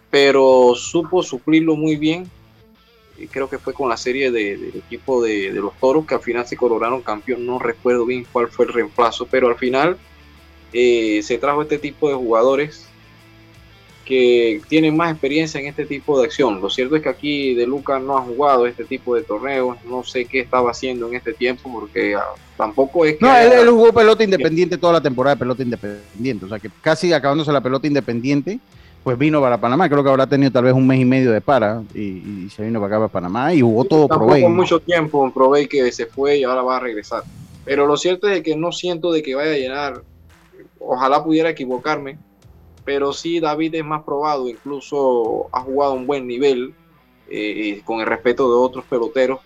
pero supo suplirlo muy bien. Y creo que fue con la serie del equipo de, los toros que al final se coronaron campeón. No recuerdo bien cuál fue el reemplazo, pero al final eh, se trajo este tipo de jugadores que tienen más experiencia en este tipo de acción. Lo cierto es que aquí De Luca no ha jugado este tipo de torneos, no sé qué estaba haciendo en este tiempo porque ah, tampoco es que... No, él, jugó pelota independiente toda la temporada de pelota independiente, o sea que casi acabándose la pelota independiente, pues vino para Panamá, creo que habrá tenido tal vez un mes y medio de para y, se vino para acá para Panamá y jugó todo Tampoco mucho tiempo en que se fue y ahora va a regresar. Pero lo cierto es que no siento de que vaya a llenar, ojalá pudiera equivocarme, pero sí David es más probado, incluso ha jugado un buen nivel eh, con el respeto de otros peloteros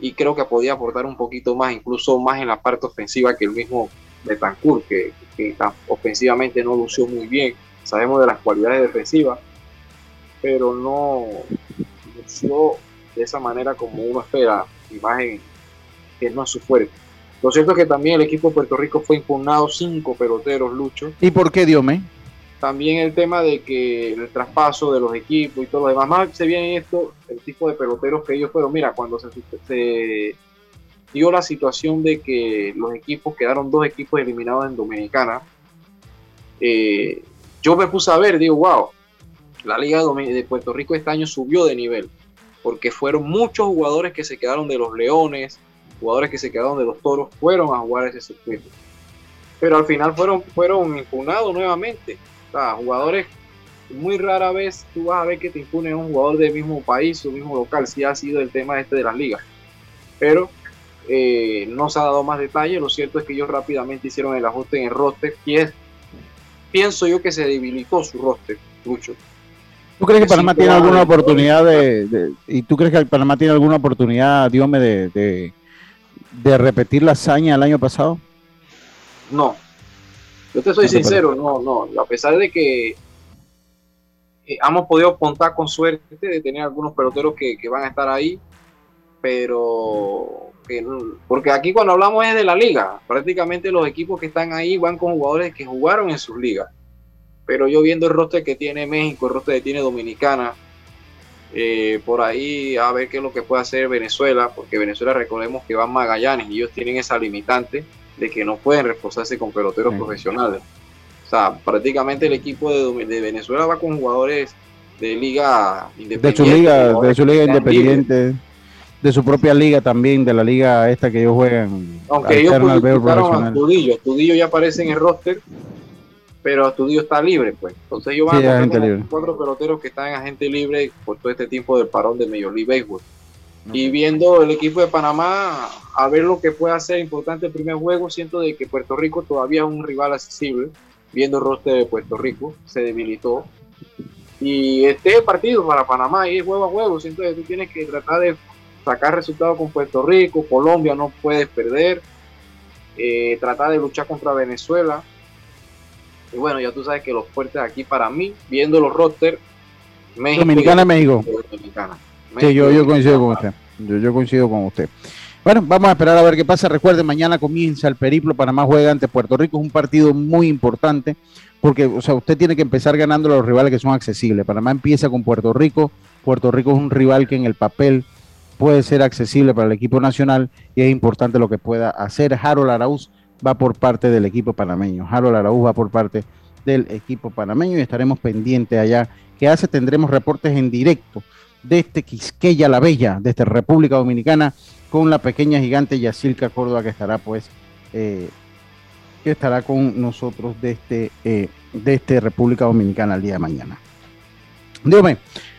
y creo que podía aportar un poquito más, incluso más en la parte ofensiva que el mismo Betancourt, que, que ofensivamente no lució muy bien. Sabemos de las cualidades defensivas, pero no lució de esa manera como uno espera, imagen que no es su fuerte. Lo cierto es que también el equipo de Puerto Rico fue impugnado cinco peloteros, Lucho. ¿Y por qué, Diome? también el tema de que el traspaso de los equipos y todo lo demás, más se viene esto, el tipo de peloteros que ellos fueron, mira, cuando se, dio la situación de que los equipos quedaron dos equipos eliminados en Dominicana, eh, yo me puse a ver, digo, wow, la Liga de Puerto Rico este año subió de nivel, porque fueron muchos jugadores que se quedaron de los Leones, jugadores que se quedaron de los Toros, fueron a jugar ese circuito. Pero al final fueron, fueron impugnados nuevamente jugadores, muy rara vez tú vas a ver que te impone un jugador del mismo país o mismo local, si ha sido el tema este de las ligas. Pero eh, no se ha dado más detalle, lo cierto es que ellos rápidamente hicieron el ajuste en el roster y es, pienso yo que se debilitó su roster mucho. ¿Tú crees que Panamá tiene alguna oportunidad de, y tú crees que Panamá tiene alguna oportunidad, Diome, de, de, de repetir la hazaña del año pasado? No, yo te soy sincero, no, no, a pesar de que eh, hemos podido contar con suerte de tener algunos peloteros que, van a estar ahí, pero porque aquí cuando hablamos es de la liga, prácticamente los equipos que están ahí van con jugadores que jugaron en sus ligas. Pero yo viendo el roster que tiene México, el roster que tiene Dominicana, eh, por ahí a ver qué es lo que puede hacer Venezuela, porque Venezuela recordemos que van Magallanes y ellos tienen esa limitante de que no pueden reforzarse con peloteros profesionales. O sea, prácticamente el equipo de, de, Venezuela va con jugadores de liga independiente. De su liga, de su liga independiente, de su propia liga también, de la liga esta que ellos juegan. Aunque ellos publicaron a Astudillo, Astudillo ya aparece en el roster, pero Astudillo está libre, pues. Entonces ellos van a cuatro peloteros que están en agente libre por todo este tiempo del parón de Major League Baseball. Y viendo el equipo de Panamá, a ver lo que puede hacer importante el primer juego, siento de que Puerto Rico todavía es un rival accesible. Viendo el roster de Puerto Rico, se debilitó. Y este partido para Panamá y es juego a juego. Siento que tú tienes que tratar de sacar resultados con Puerto Rico. Colombia no puedes perder. Eh, tratar de luchar contra Venezuela. Y bueno, ya tú sabes que los fuertes aquí para mí, viendo los rosters, México. Dominicana, México. Dominicana. Sí, yo, yo coincido con usted. Yo, yo coincido con usted. Bueno, vamos a esperar a ver qué pasa. Recuerde, mañana comienza el periplo. Panamá juega ante Puerto Rico. Es un partido muy importante porque, o sea, usted tiene que empezar ganando a los rivales que son accesibles. Panamá empieza con Puerto Rico. Puerto Rico es un rival que en el papel puede ser accesible para el equipo nacional y es importante lo que pueda hacer. Harold Arauz va por parte del equipo panameño. Harold Arauz va por parte del equipo panameño y estaremos pendientes allá. ¿Qué hace? Tendremos reportes en directo de este Quisqueya la Bella, desde República Dominicana, con la pequeña gigante Yacilca Córdoba, que estará pues, eh, que estará con nosotros desde, eh, este República Dominicana el día de mañana. Dígame,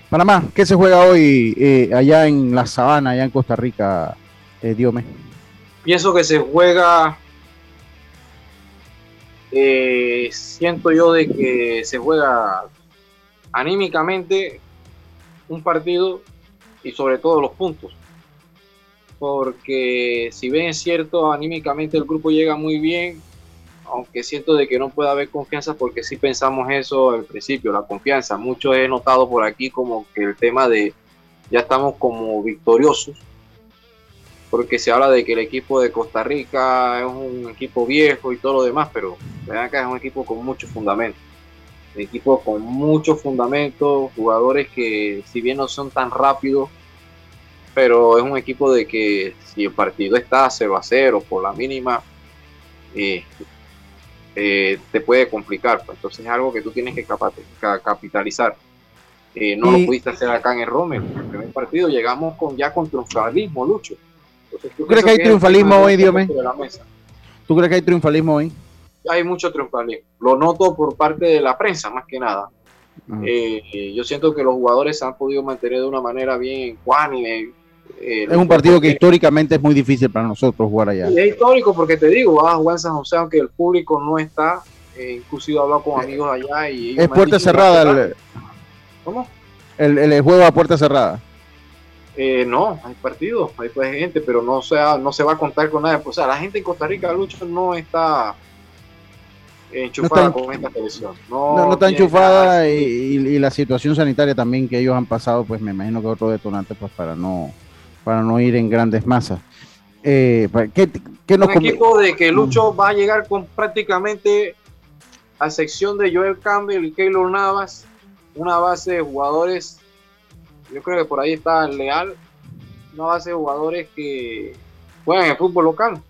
Panamá, ¿qué se juega hoy eh, allá en la sabana, allá en Costa Rica, eh, Diome? Pienso que se juega, siento yo de que se juega anímicamente un partido y sobre todo los puntos. Porque si bien es cierto, anímicamente el grupo llega muy bien, aunque siento de que no puede haber confianza porque si pensamos eso al principio, la confianza. Mucho he notado por aquí como que el tema de ya estamos como victoriosos, porque se habla de que el equipo de Costa Rica es un equipo viejo y todo lo demás, pero vean acá es un equipo con mucho fundamento equipo con mucho fundamento, jugadores que si bien no son tan rápidos, pero es un equipo de que si el partido está 0 a 0 por la mínima, eh, eh, te puede complicar. Pues. Entonces es algo que tú tienes que capitalizar. Eh, no lo pudiste hacer acá en el Rome. En el primer partido llegamos con ya con triunfalismo, Lucho. ¿Tú crees que hay triunfalismo hoy, Dios ¿Tú crees que hay triunfalismo hoy? hay mucho triunfalismo. Lo noto por parte de la prensa, más que nada. Eh, yo siento que los jugadores se han podido mantener de una manera bien cuánime. Eh, es un partido que históricamente es muy difícil para nosotros jugar allá. es histórico porque te digo, vas a jugar en San José aunque el público no está. Eh, inclusive he hablado con amigos allá y... Es puerta cerrada. El, ¿Cómo? El, el, juego a puerta cerrada. No, hay partidos, hay pues, gente, pero no, sea, no se va a contar con nada. O sea, la gente en Costa Rica, Lucho, no está enchufada con esta televisión. No, está enchufada y, la situación sanitaria también que ellos han pasado, pues me imagino que otro detonante pues para no para no ir en grandes masas. Eh, ¿qué, qué nos Un equipo de que Lucho va a llegar con prácticamente a sección de Joel Campbell y Keylor Navas, una base de jugadores, yo creo que por ahí está Leal, una base de jugadores que juegan en el fútbol local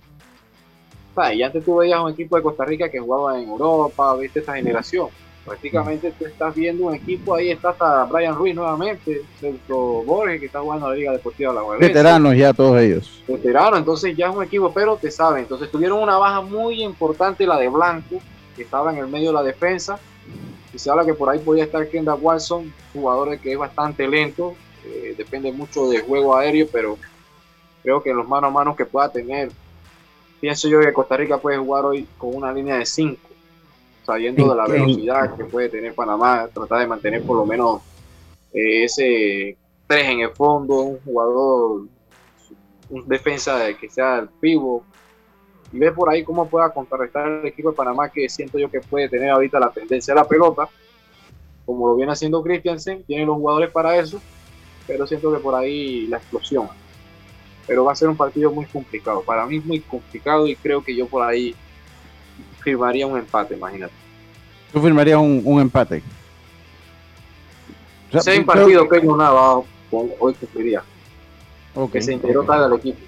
y antes tú veías un equipo de Costa Rica que jugaba en Europa, viste esta generación. Prácticamente tú estás viendo un equipo, ahí está hasta Brian Ruiz nuevamente, Celso Borges que está jugando en la Liga Deportiva La Veteranos ya todos ellos. Veteranos, entonces ya es un equipo, pero te saben. Entonces tuvieron una baja muy importante, la de Blanco, que estaba en el medio de la defensa. Y se habla que por ahí podía estar Kendall Watson, jugador que es bastante lento, eh, depende mucho del juego aéreo, pero creo que en los mano a mano que pueda tener pienso yo que Costa Rica puede jugar hoy con una línea de 5, sabiendo de la velocidad que puede tener Panamá, tratar de mantener por lo menos eh, ese 3 en el fondo, un jugador, un defensa que sea el pivo, y ver por ahí cómo pueda contrarrestar el equipo de Panamá que siento yo que puede tener ahorita la tendencia de la pelota, como lo viene haciendo Christiansen, tiene los jugadores para eso, pero siento que por ahí la explosión pero va a ser un partido muy complicado. Para mí es muy complicado y creo que yo por ahí firmaría un empate, imagínate. ¿Tú firmarías un, empate? O sea, partido que no nada, hoy cumpliría. Okay, que se integró okay. al equipo.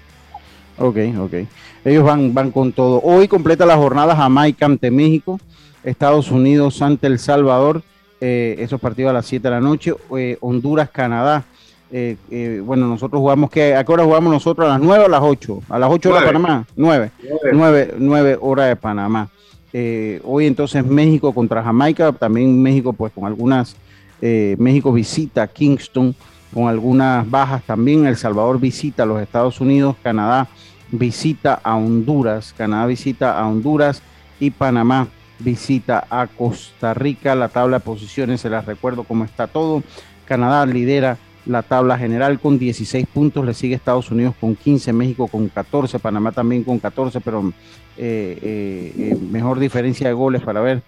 Ok, ok. Ellos van, van con todo. Hoy completa la jornada Jamaica ante México, Estados Unidos ante El Salvador, eh, esos partidos a las 7 de la noche, eh, Honduras, Canadá, eh, eh, bueno, nosotros jugamos, que ¿a qué hora jugamos nosotros? ¿A las 9 o a las 8? ¿A las 8 horas de Panamá? 9. 9, 9 horas de Panamá. Hoy entonces México contra Jamaica, también México pues con algunas, México visita Kingston con algunas bajas también. El Salvador visita a los Estados Unidos, Canadá visita a Honduras, Canadá visita a Honduras y Panamá visita a Costa Rica. La tabla de posiciones, se las recuerdo cómo está todo. Canadá lidera la tabla general con 16 puntos, le sigue Estados Unidos con 15, México con 14, Panamá también con 14, pero eh, eh, eh, mejor diferencia de goles para ver.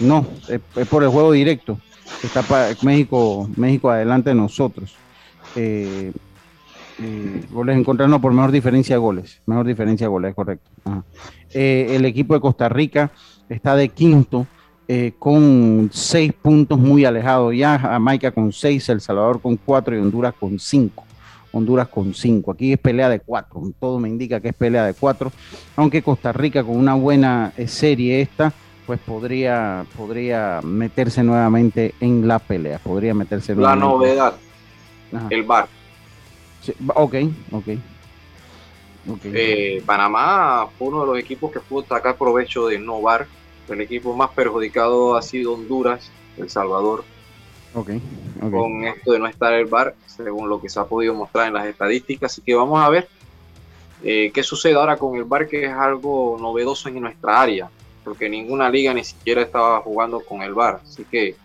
no, es por el juego directo. Está para México, México adelante de nosotros. Goles en contra, no, por mejor diferencia de goles. Mejor diferencia de goles, correcto. el equipo de Costa Rica está de quinto eh, con seis puntos muy alejados ya, Jamaica con seis, El Salvador con cuatro y Honduras con cinco. Honduras con cinco. Aquí es pelea de cuatro, todo me indica que es pelea de cuatro, aunque Costa Rica con una buena eh, serie esta, pues podría, podría meterse nuevamente en la pelea, podría meterse La novedad, el bar. Ok, ok. Eh, Panamá fue uno de los equipos que pudo sacar provecho de no bar el equipo más perjudicado ha sido Honduras, El Salvador. Okay, Con esto de no estar el bar, según lo que se ha podido mostrar en las estadísticas. Así que vamos a ver eh, qué sucede ahora con el bar, que es algo novedoso en nuestra área, porque ninguna liga ni siquiera estaba jugando con el bar. Así que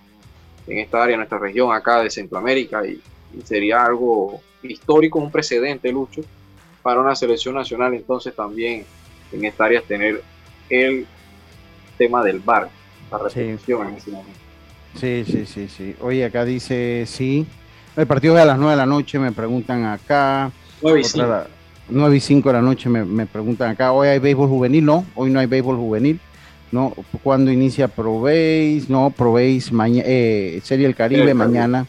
en esta área, en nuestra región acá de Centroamérica, y, y sería algo histórico, un precedente, Lucho, para una selección nacional. Entonces también en esta área tener el tema del bar, la restricción en ese momento. Sí, sí, sí, sí. Oye, acá dice, sí. El partido es a las 9 de la noche, me preguntan acá. 9 y 5. 9 y 5 de la noche me, preguntan acá. Hoy hay béisbol juvenil, no. Hoy no hay béisbol juvenil. No, ¿cuándo inicia Probéis? No, Probéis, mañana, eh, Serie El Caribe, mañana.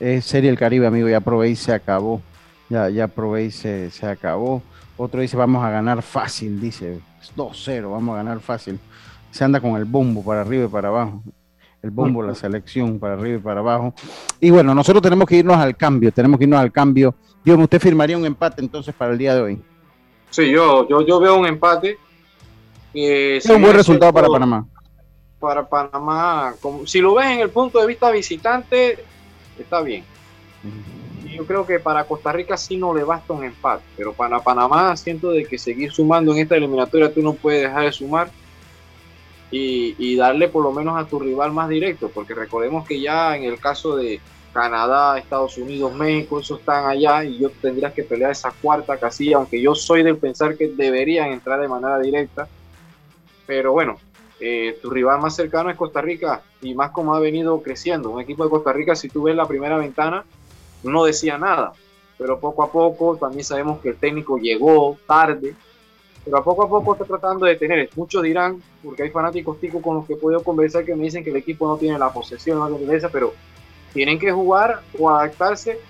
Eh, Serie El Caribe, amigo, ya Probéis se acabó. Ya, ya Probéis se, se acabó. Otro dice, vamos a ganar fácil, dice. 2-0, vamos a ganar fácil se anda con el bombo para arriba y para abajo. El bombo, la selección para arriba y para abajo. Y bueno, nosotros tenemos que irnos al cambio, tenemos que irnos al cambio. Dios, ¿usted firmaría un empate entonces para el día de hoy? Sí, yo, yo, yo veo un empate. es un buen resultado para Panamá. Para Panamá, como, si lo ves en el punto de vista visitante, está bien. yo creo que para Costa Rica sí no le basta un empate, pero para Panamá siento de que seguir sumando en esta eliminatoria tú no puedes dejar de sumar y, darle por lo menos a tu rival más directo, porque recordemos que ya en el caso de Canadá, Estados Unidos, México, esos están allá y yo tendrías que pelear esa cuarta casilla, aunque yo soy del pensar que deberían entrar de manera directa. Pero bueno, eh, tu rival más cercano es Costa Rica y más como ha venido creciendo. Un equipo de Costa Rica, si tú ves la primera ventana, no decía nada, pero poco a poco también sabemos que el técnico llegó tarde, pero a poco a poco está tratando de tener. Muchos dirán, porque hay fanáticos ticos con los que he podido conversar que me dicen que el equipo no tiene la posesión, no tiene pero tienen que jugar o adaptarse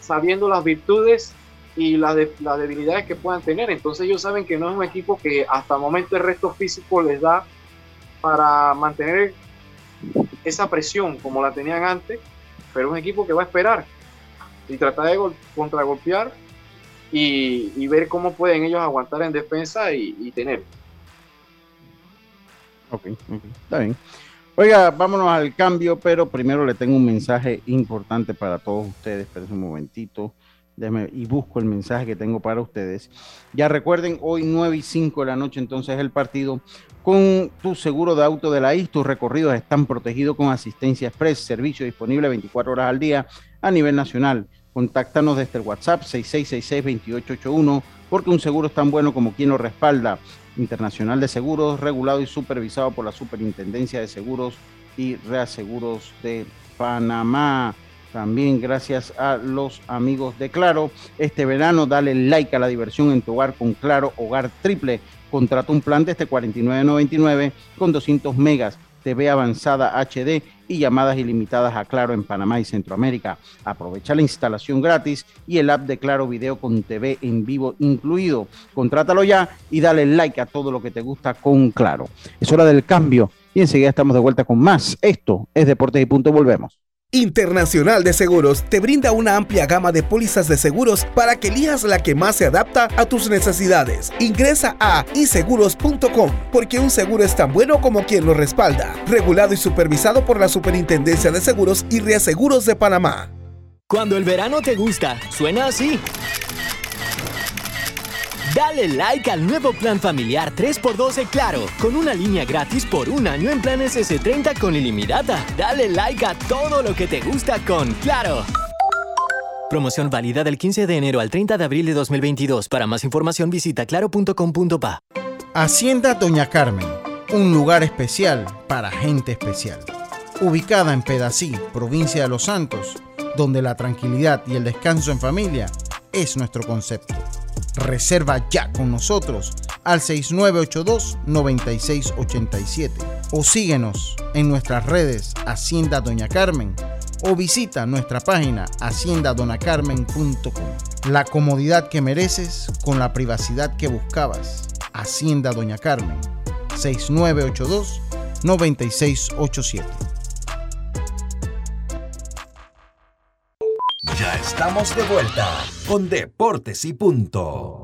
sabiendo las virtudes y las, las debilidades que puedan tener. Entonces ellos saben que no es un equipo que hasta el momento el resto físico les da para mantener esa presión como la tenían antes, pero es un equipo que va a esperar y tratar de contragolpear y, ver cómo pueden ellos aguantar en defensa y, tener. Ok, está bien. Oiga, vámonos al cambio, pero primero le tengo un mensaje importante para todos ustedes. Esperen un momentito y busco el mensaje que tengo para ustedes. Ya recuerden, hoy 9 y 5 de la noche, entonces el partido. Con tu seguro de auto de la IS, tus recorridos están protegidos con asistencia express, servicio disponible 24 horas al día a nivel nacional. Contáctanos desde el WhatsApp 6666-2881 porque un seguro es tan bueno como quien lo respalda. Internacional de Seguros, regulado y supervisado por la Superintendencia de Seguros y Reaseguros de Panamá. También gracias a los amigos de Claro. Este verano dale like a la diversión en tu hogar con Claro Hogar Triple. Contrata un plan desde 49.99 con 200 megas TV avanzada HD y llamadas ilimitadas a Claro en Panamá y Centroamérica. Aprovecha la instalación gratis y el app de Claro Video con TV en vivo incluido. Contrátalo ya y dale like a todo lo que te gusta con Claro. Es hora del cambio y enseguida estamos de vuelta con más. Esto es Deportes y Punto. Volvemos. Internacional de Seguros te brinda una amplia gama de pólizas de seguros para que elijas la que más se adapta a tus necesidades. Ingresa a iseguros.com porque un seguro es tan bueno como quien lo respalda. Regulado y supervisado por la Superintendencia de Seguros y Reaseguros de Panamá. Cuando el verano te gusta, suena así. Dale like al nuevo plan familiar 3x2 de Claro, con una línea gratis por un año en planes S30 con ilimitada. Dale like a todo lo que te gusta con Claro. Promoción válida del 15 de enero al 30 de abril de 2022. Para más información visita claro.com.pa. Hacienda Doña Carmen, un lugar especial para gente especial. Ubicada en Pedací, provincia de Los Santos, donde la tranquilidad y el descanso en familia es nuestro concepto. Reserva ya con nosotros al 6982-9687 o síguenos en nuestras redes Hacienda Doña Carmen o visita nuestra página haciendadonacarmen.com. La comodidad que mereces con la privacidad que buscabas. Hacienda Doña Carmen 6982-9687. Ya estamos de vuelta con Deportes y Punto.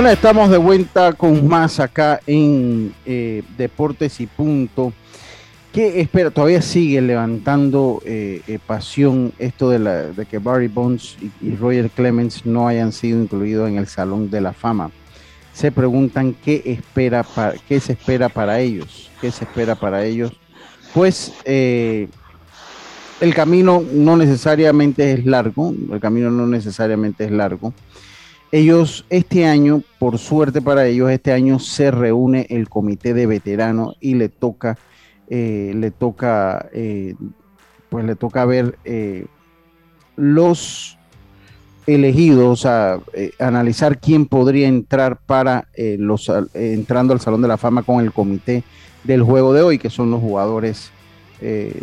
Bueno, estamos de vuelta con más acá en eh, Deportes y Punto. ¿Qué espera? Todavía sigue levantando eh, eh, pasión esto de, la, de que Barry Bonds y, y Roger Clemens no hayan sido incluidos en el Salón de la Fama. Se preguntan qué, espera qué se espera para ellos. ¿Qué se espera para ellos? Pues el camino no necesariamente es largo. El camino no necesariamente es largo ellos este año, por suerte para ellos, este año se reúne el comité de veteranos y le toca, eh, le toca, eh, pues le toca ver eh, los elegidos, sea, eh, analizar quién podría entrar para eh, los entrando al Salón de la Fama con el comité del juego de hoy, que son los jugadores,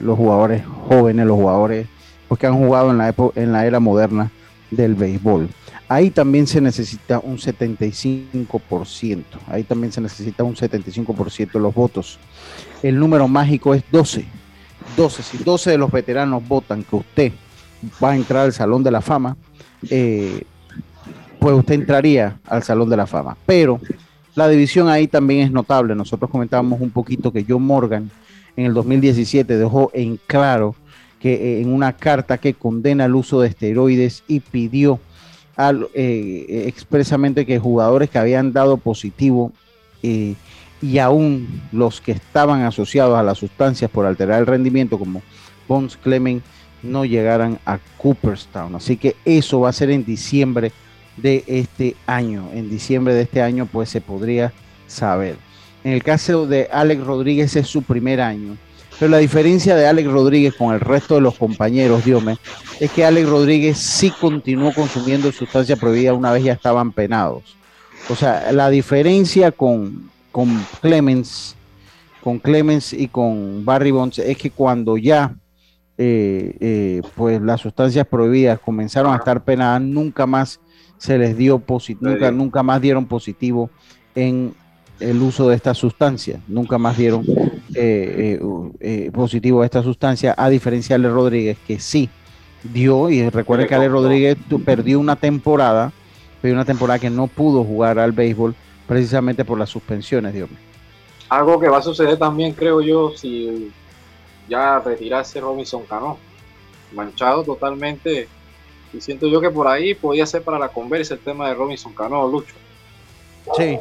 los jugadores jóvenes, los jugadores pues, que han jugado en la, en la era moderna del béisbol. Ahí también se necesita un 75%. Ahí también se necesita un 75% de los votos. El número mágico es 12. 12. Si 12 de los veteranos votan que usted va a entrar al Salón de la Fama, eh, pues usted entraría al Salón de la Fama. Pero la división ahí también es notable. Nosotros comentábamos un poquito que John Morgan en el 2017 dejó en claro que eh, en una carta que condena el uso de esteroides y pidió al, eh, eh, expresamente que jugadores que habían dado positivo eh, y aún los que estaban asociados a las sustancias por alterar el rendimiento como Bones Clement no llegaran a Cooperstown. Así que eso va a ser en diciembre de este año. En diciembre de este año pues se podría saber. En el caso de Alex Rodríguez es su primer año. Pero la diferencia de Alex Rodríguez con el resto de los compañeros, Diome, es que Alex Rodríguez sí continuó consumiendo sustancia prohibida una vez ya estaban penados. O sea, la diferencia con, con Clemens, con Clemens y con Barry Bonds es que cuando ya eh, eh, pues las sustancias prohibidas comenzaron a estar penadas, nunca más se les dio positivo, nunca, nunca más dieron positivo en el uso de estas sustancias, nunca más dieron eh, eh, eh, positivo a esta sustancia, a diferencia de Ale Rodríguez, que sí dio, y recuerde que Ale Rodríguez perdió una temporada, perdió una temporada que no pudo jugar al béisbol precisamente por las suspensiones, Dios mío. Algo que va a suceder también, creo yo, si ya retirase Robinson Cano. Manchado totalmente. Y siento yo que por ahí podía ser para la conversa el tema de Robinson Cano, Lucho. Sí.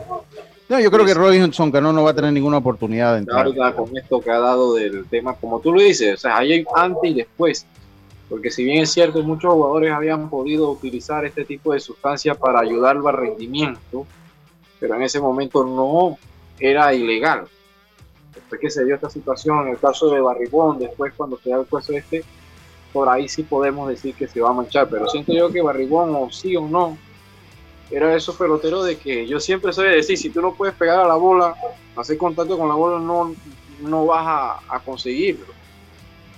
No, yo creo que Robinson Cano no va a tener ninguna oportunidad de entrar. Ahorita con esto que ha dado del tema, como tú lo dices, o sea, hay antes y después. Porque si bien es cierto, muchos jugadores habían podido utilizar este tipo de sustancias para ayudarlo al rendimiento, pero en ese momento no era ilegal. Después que se dio esta situación, en el caso de Barribón, después cuando se da el puesto este, por ahí sí podemos decir que se va a manchar, pero siento yo que Barribón, o sí o no, era esos peloteros de que yo siempre soy de decir, si tú no puedes pegar a la bola, hacer contacto con la bola, no, no vas a, a conseguirlo.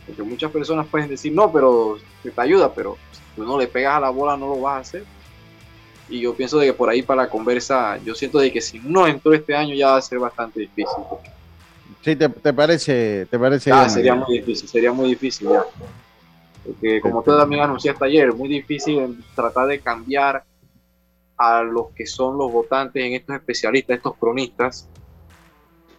Porque muchas personas pueden decir, no, pero te ayuda, pero si tú no le pegas a la bola, no lo vas a hacer. Y yo pienso de que por ahí para la conversa, yo siento de que si no entró este año ya va a ser bastante difícil. Sí, te, parece, te parece. Ah, sería muy difícil, sería muy difícil ya. Porque como tú también anunciaste ayer, muy difícil tratar de cambiar a los que son los votantes en estos especialistas, estos cronistas,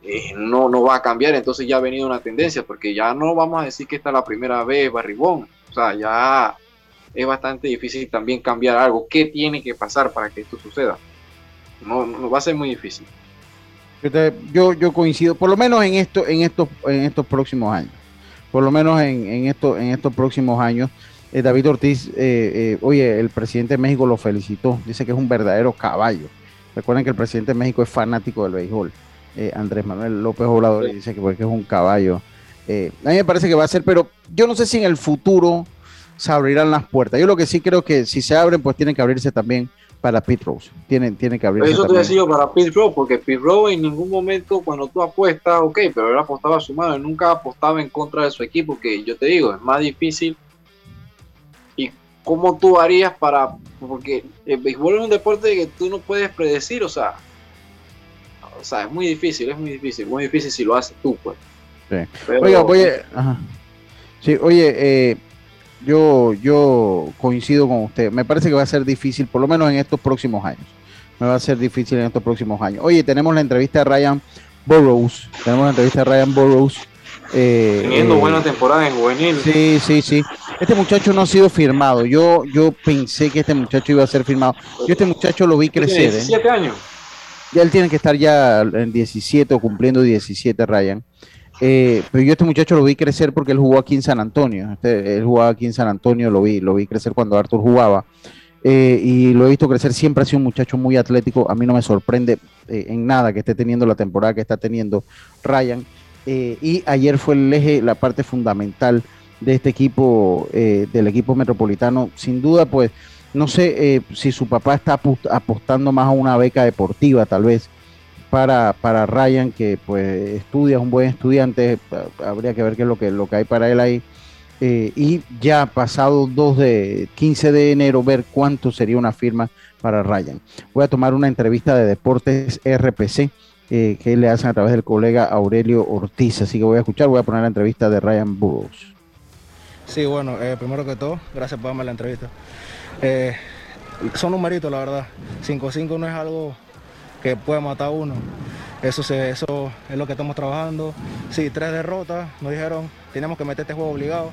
eh, no, no va a cambiar, entonces ya ha venido una tendencia, porque ya no vamos a decir que esta es la primera vez Barribón, o sea, ya es bastante difícil también cambiar algo. ¿Qué tiene que pasar para que esto suceda? No, no va a ser muy difícil. Yo, yo coincido, por lo menos en esto, en estos, en estos próximos años. Por lo menos en, en, esto, en estos próximos años. Eh, David Ortiz, eh, eh, oye, el presidente de México lo felicitó. Dice que es un verdadero caballo. Recuerden que el presidente de México es fanático del béisbol. Andrés Manuel López Obrador dice que, porque es un caballo. a mí me parece que va a ser, pero yo no sé si en el futuro se abrirán las puertas. Yo lo que sí creo que si se abren, pues tienen que abrirse también para Pete Rose. Tienen, tienen que abrirse. Eso te decía para Pete Rose, porque Pete Rose en ningún momento cuando tú apuestas, ok, pero él apostaba a su mano, él nunca apostaba en contra de su equipo, que yo te digo, es más difícil. ¿Y cómo tú harías para.? Porque el béisbol es un deporte que tú no puedes predecir, o sea. O sea, es muy difícil, es muy difícil, muy difícil si lo haces tú, pues. Sí. Oiga, oye, ajá. Sí, oye, eh, yo, yo coincido con usted. Me parece que va a ser difícil, por lo menos en estos próximos años. Me va a ser difícil en estos próximos años. Oye, tenemos la entrevista de Ryan Burroughs. Tenemos la entrevista de Ryan Burroughs. Eh, Teniendo eh, buena temporada en juvenil. Sí, sí, sí. Este muchacho no ha sido firmado. Yo, yo pensé que este muchacho iba a ser firmado. Yo este muchacho lo vi crecer. 17 ¿eh? años. Ya él tiene que estar ya en 17 o cumpliendo 17, Ryan. Eh, pero yo este muchacho lo vi crecer porque él jugó aquí en San Antonio. Este, él jugaba aquí en San Antonio, lo vi, lo vi crecer cuando Arthur jugaba. Eh, y lo he visto crecer, siempre ha sido un muchacho muy atlético. A mí no me sorprende eh, en nada que esté teniendo la temporada que está teniendo Ryan. y ayer fue el eje, la parte fundamental de este equipo, del equipo metropolitano. Sin duda, pues, no sé si su papá está apostando más a una beca deportiva, tal vez para, para Ryan, que pues estudia, es un buen estudiante, habría que ver qué es lo que, lo que hay para él ahí. Eh, y ya pasado 2 de 15 de enero, ver cuánto sería una firma para Ryan. Voy a tomar una entrevista de Deportes RPC eh, que le hacen a través del colega Aurelio Ortiz, así que voy a escuchar, voy a poner la entrevista de Ryan Burroughs. Sí, bueno, eh, primero que todo, gracias por darme la entrevista. son numeritos, la verdad. 5-5 no es algo que puede matar a uno. Eso, eso es lo que estamos trabajando. Sí, tres derrotas, nos dijeron, tenemos que meter este juego obligado.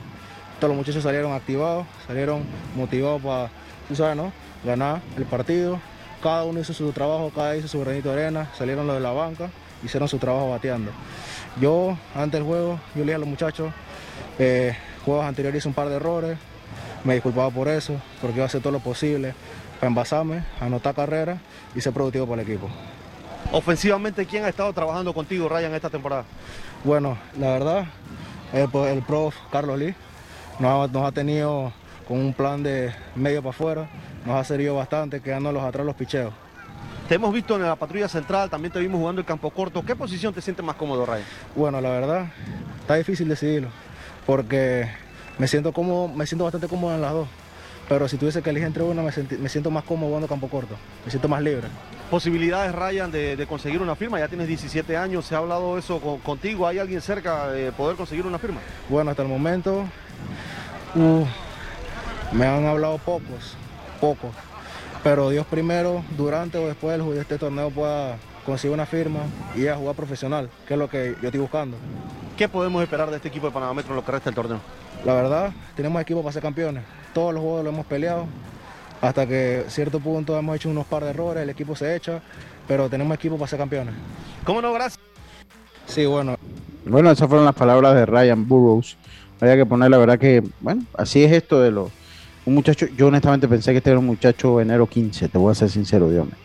Todos los muchachos salieron activados, salieron motivados para, tú sabes, ¿no? Ganar el partido. Cada uno hizo su trabajo, cada uno hizo su granito de arena, salieron los de la banca, hicieron su trabajo bateando. Yo, antes del juego, yo le dije a los muchachos, eh, juegos anteriores hice un par de errores, me disculpaba por eso, porque iba a hacer todo lo posible para envasarme, anotar carrera y ser productivo para el equipo. Ofensivamente, ¿quién ha estado trabajando contigo, Ryan, esta temporada? Bueno, la verdad, el, el prof Carlos Lee nos ha, tenido con un plan de medio para afuera, nos ha servido bastante, quedándolos atrás los picheos. Te hemos visto en la patrulla central, también te vimos jugando el campo corto. ¿Qué posición te sientes más cómodo, Ryan? Bueno, la verdad, está difícil decidirlo, porque me siento, cómodo, me siento bastante cómodo en las dos. Pero si tuviese que elegir entre una, me, siento más cómodo jugando campo corto. Me siento más libre. ¿Posibilidades, Ryan, de, conseguir una firma? Ya tienes 17 años, ¿se ha hablado eso contigo? ¿Hay alguien cerca de poder conseguir una firma? Bueno, hasta el momento me han hablado pocos, pocos. Pero Dios primero, durante o después de este torneo pueda conseguir una firma y ir a jugar profesional, que es lo que yo estoy buscando. ¿Qué podemos esperar de este equipo de Panamá Metro en lo que resta del torneo? La verdad, tenemos equipo para ser campeones todos los juegos lo hemos peleado. Hasta que cierto punto hemos hecho unos par de errores, el equipo se echa, pero tenemos equipo para ser campeones. ¿Cómo no? Gracias. Sí, bueno. Bueno, esas fueron las palabras de Ryan Burroughs. Había que poner la verdad que, bueno, así es esto de los... Un muchacho, yo honestamente pensé que este era un muchacho enero 15, te voy a ser sincero, Dios mío.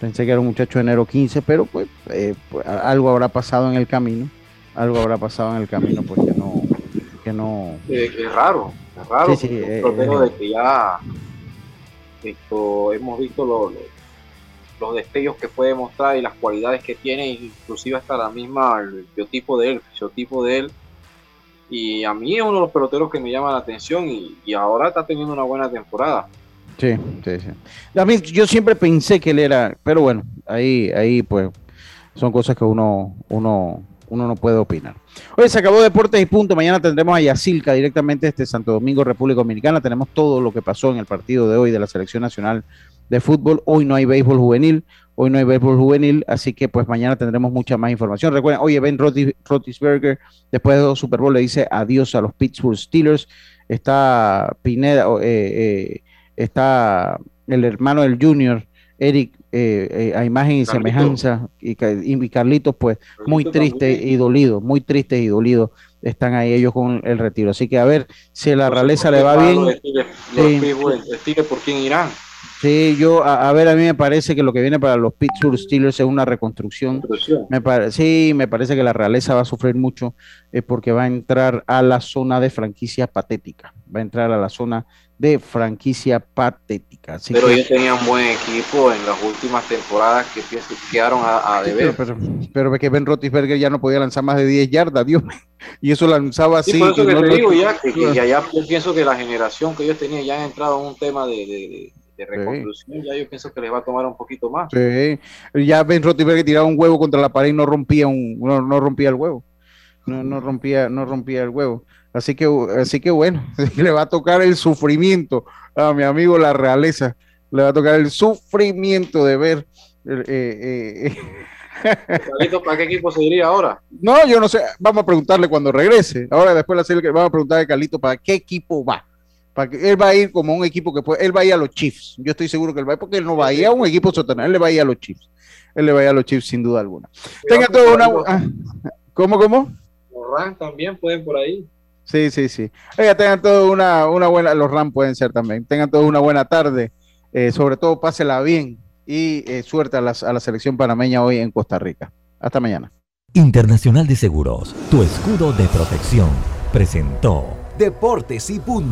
Pensé que era un muchacho enero 15, pero pues, eh, pues, algo habrá pasado en el camino. Algo habrá pasado en el camino, porque no... Que no... es raro raro, sí, eh, de que ya hemos visto los, los destellos que puede mostrar y las cualidades que tiene, inclusive hasta la misma el biotipo de él, el fisiotipo de él. Y a mí es uno de los peloteros que me llama la atención y, ahora está teniendo una buena temporada. Sí, sí, sí. A mí, yo siempre pensé que él era, pero bueno, ahí, ahí pues son cosas que uno, uno, uno no puede opinar. Oye, se acabó Deportes y Punto. Mañana tendremos a Yacilca directamente este Santo Domingo, República Dominicana. Tenemos todo lo que pasó en el partido de hoy de la Selección Nacional de Fútbol. Hoy no hay béisbol juvenil. Hoy no hay béisbol juvenil, así que pues mañana tendremos mucha más información. Recuerden, oye, Ben Rotisberger, después de dos Super Bowl, le dice adiós a los Pittsburgh Steelers. Está Pineda, eh, eh, está el hermano del Junior, Eric, eh, a imagen y semejanza, y, Carlitos, pues muy triste y dolido, muy triste y dolido están ahí ellos con el retiro. Así que a ver si la realeza le va bien. Los ¿Por quién irán? Sí, yo, a, ver, a mí me parece que lo que viene para los Pittsburgh Steelers es una reconstrucción. Me sí, me parece que la realeza va a sufrir mucho eh, porque va a entrar a la zona de franquicia patética. Va a entrar a la zona de franquicia patética. pero ellos tenían buen equipo en las últimas temporadas que quedaron a, deber. Pero, pero, que Ben Rotisberger ya no podía lanzar más de 10 yardas, Dios Y eso lanzaba así. por eso que te digo ya, que, ya, yo pienso que la generación que ellos tenían ya han entrado en un tema de de reconstrucción, ya yo pienso que les va a tomar un poquito más. Sí. Ya Ben que tiraba un huevo contra la pared y no rompía un, no, rompía el huevo. No, no rompía, no rompía el huevo. Así que, así que bueno, le va a tocar el sufrimiento a mi amigo la realeza. Le va a tocar el sufrimiento de ver. Eh, eh, eh. ¿Para qué equipo se iría ahora? No, yo no sé. Vamos a preguntarle cuando regrese. Ahora, después de la serie, vamos a preguntarle a Carlito para qué equipo va él va a ir como un equipo que puede, él va a ir a los Chiefs. Yo estoy seguro que él va a ir porque él no va a ir a un equipo soterrado, él le va a ir a los Chiefs. Él le va a ir a los Chiefs sin duda alguna. Tenga todo una. Ah, ¿Cómo, cómo? Los Rams también pueden por ahí. Sí, sí, sí. Oiga, tengan todo una, una buena. Los Rams pueden ser también. Tengan todos una buena tarde. Eh, sobre todo, pásela bien y eh, suerte a, a la selección panameña hoy en Costa Rica. Hasta mañana. Internacional de Seguros, tu escudo de protección, presentó Deportes y Punto.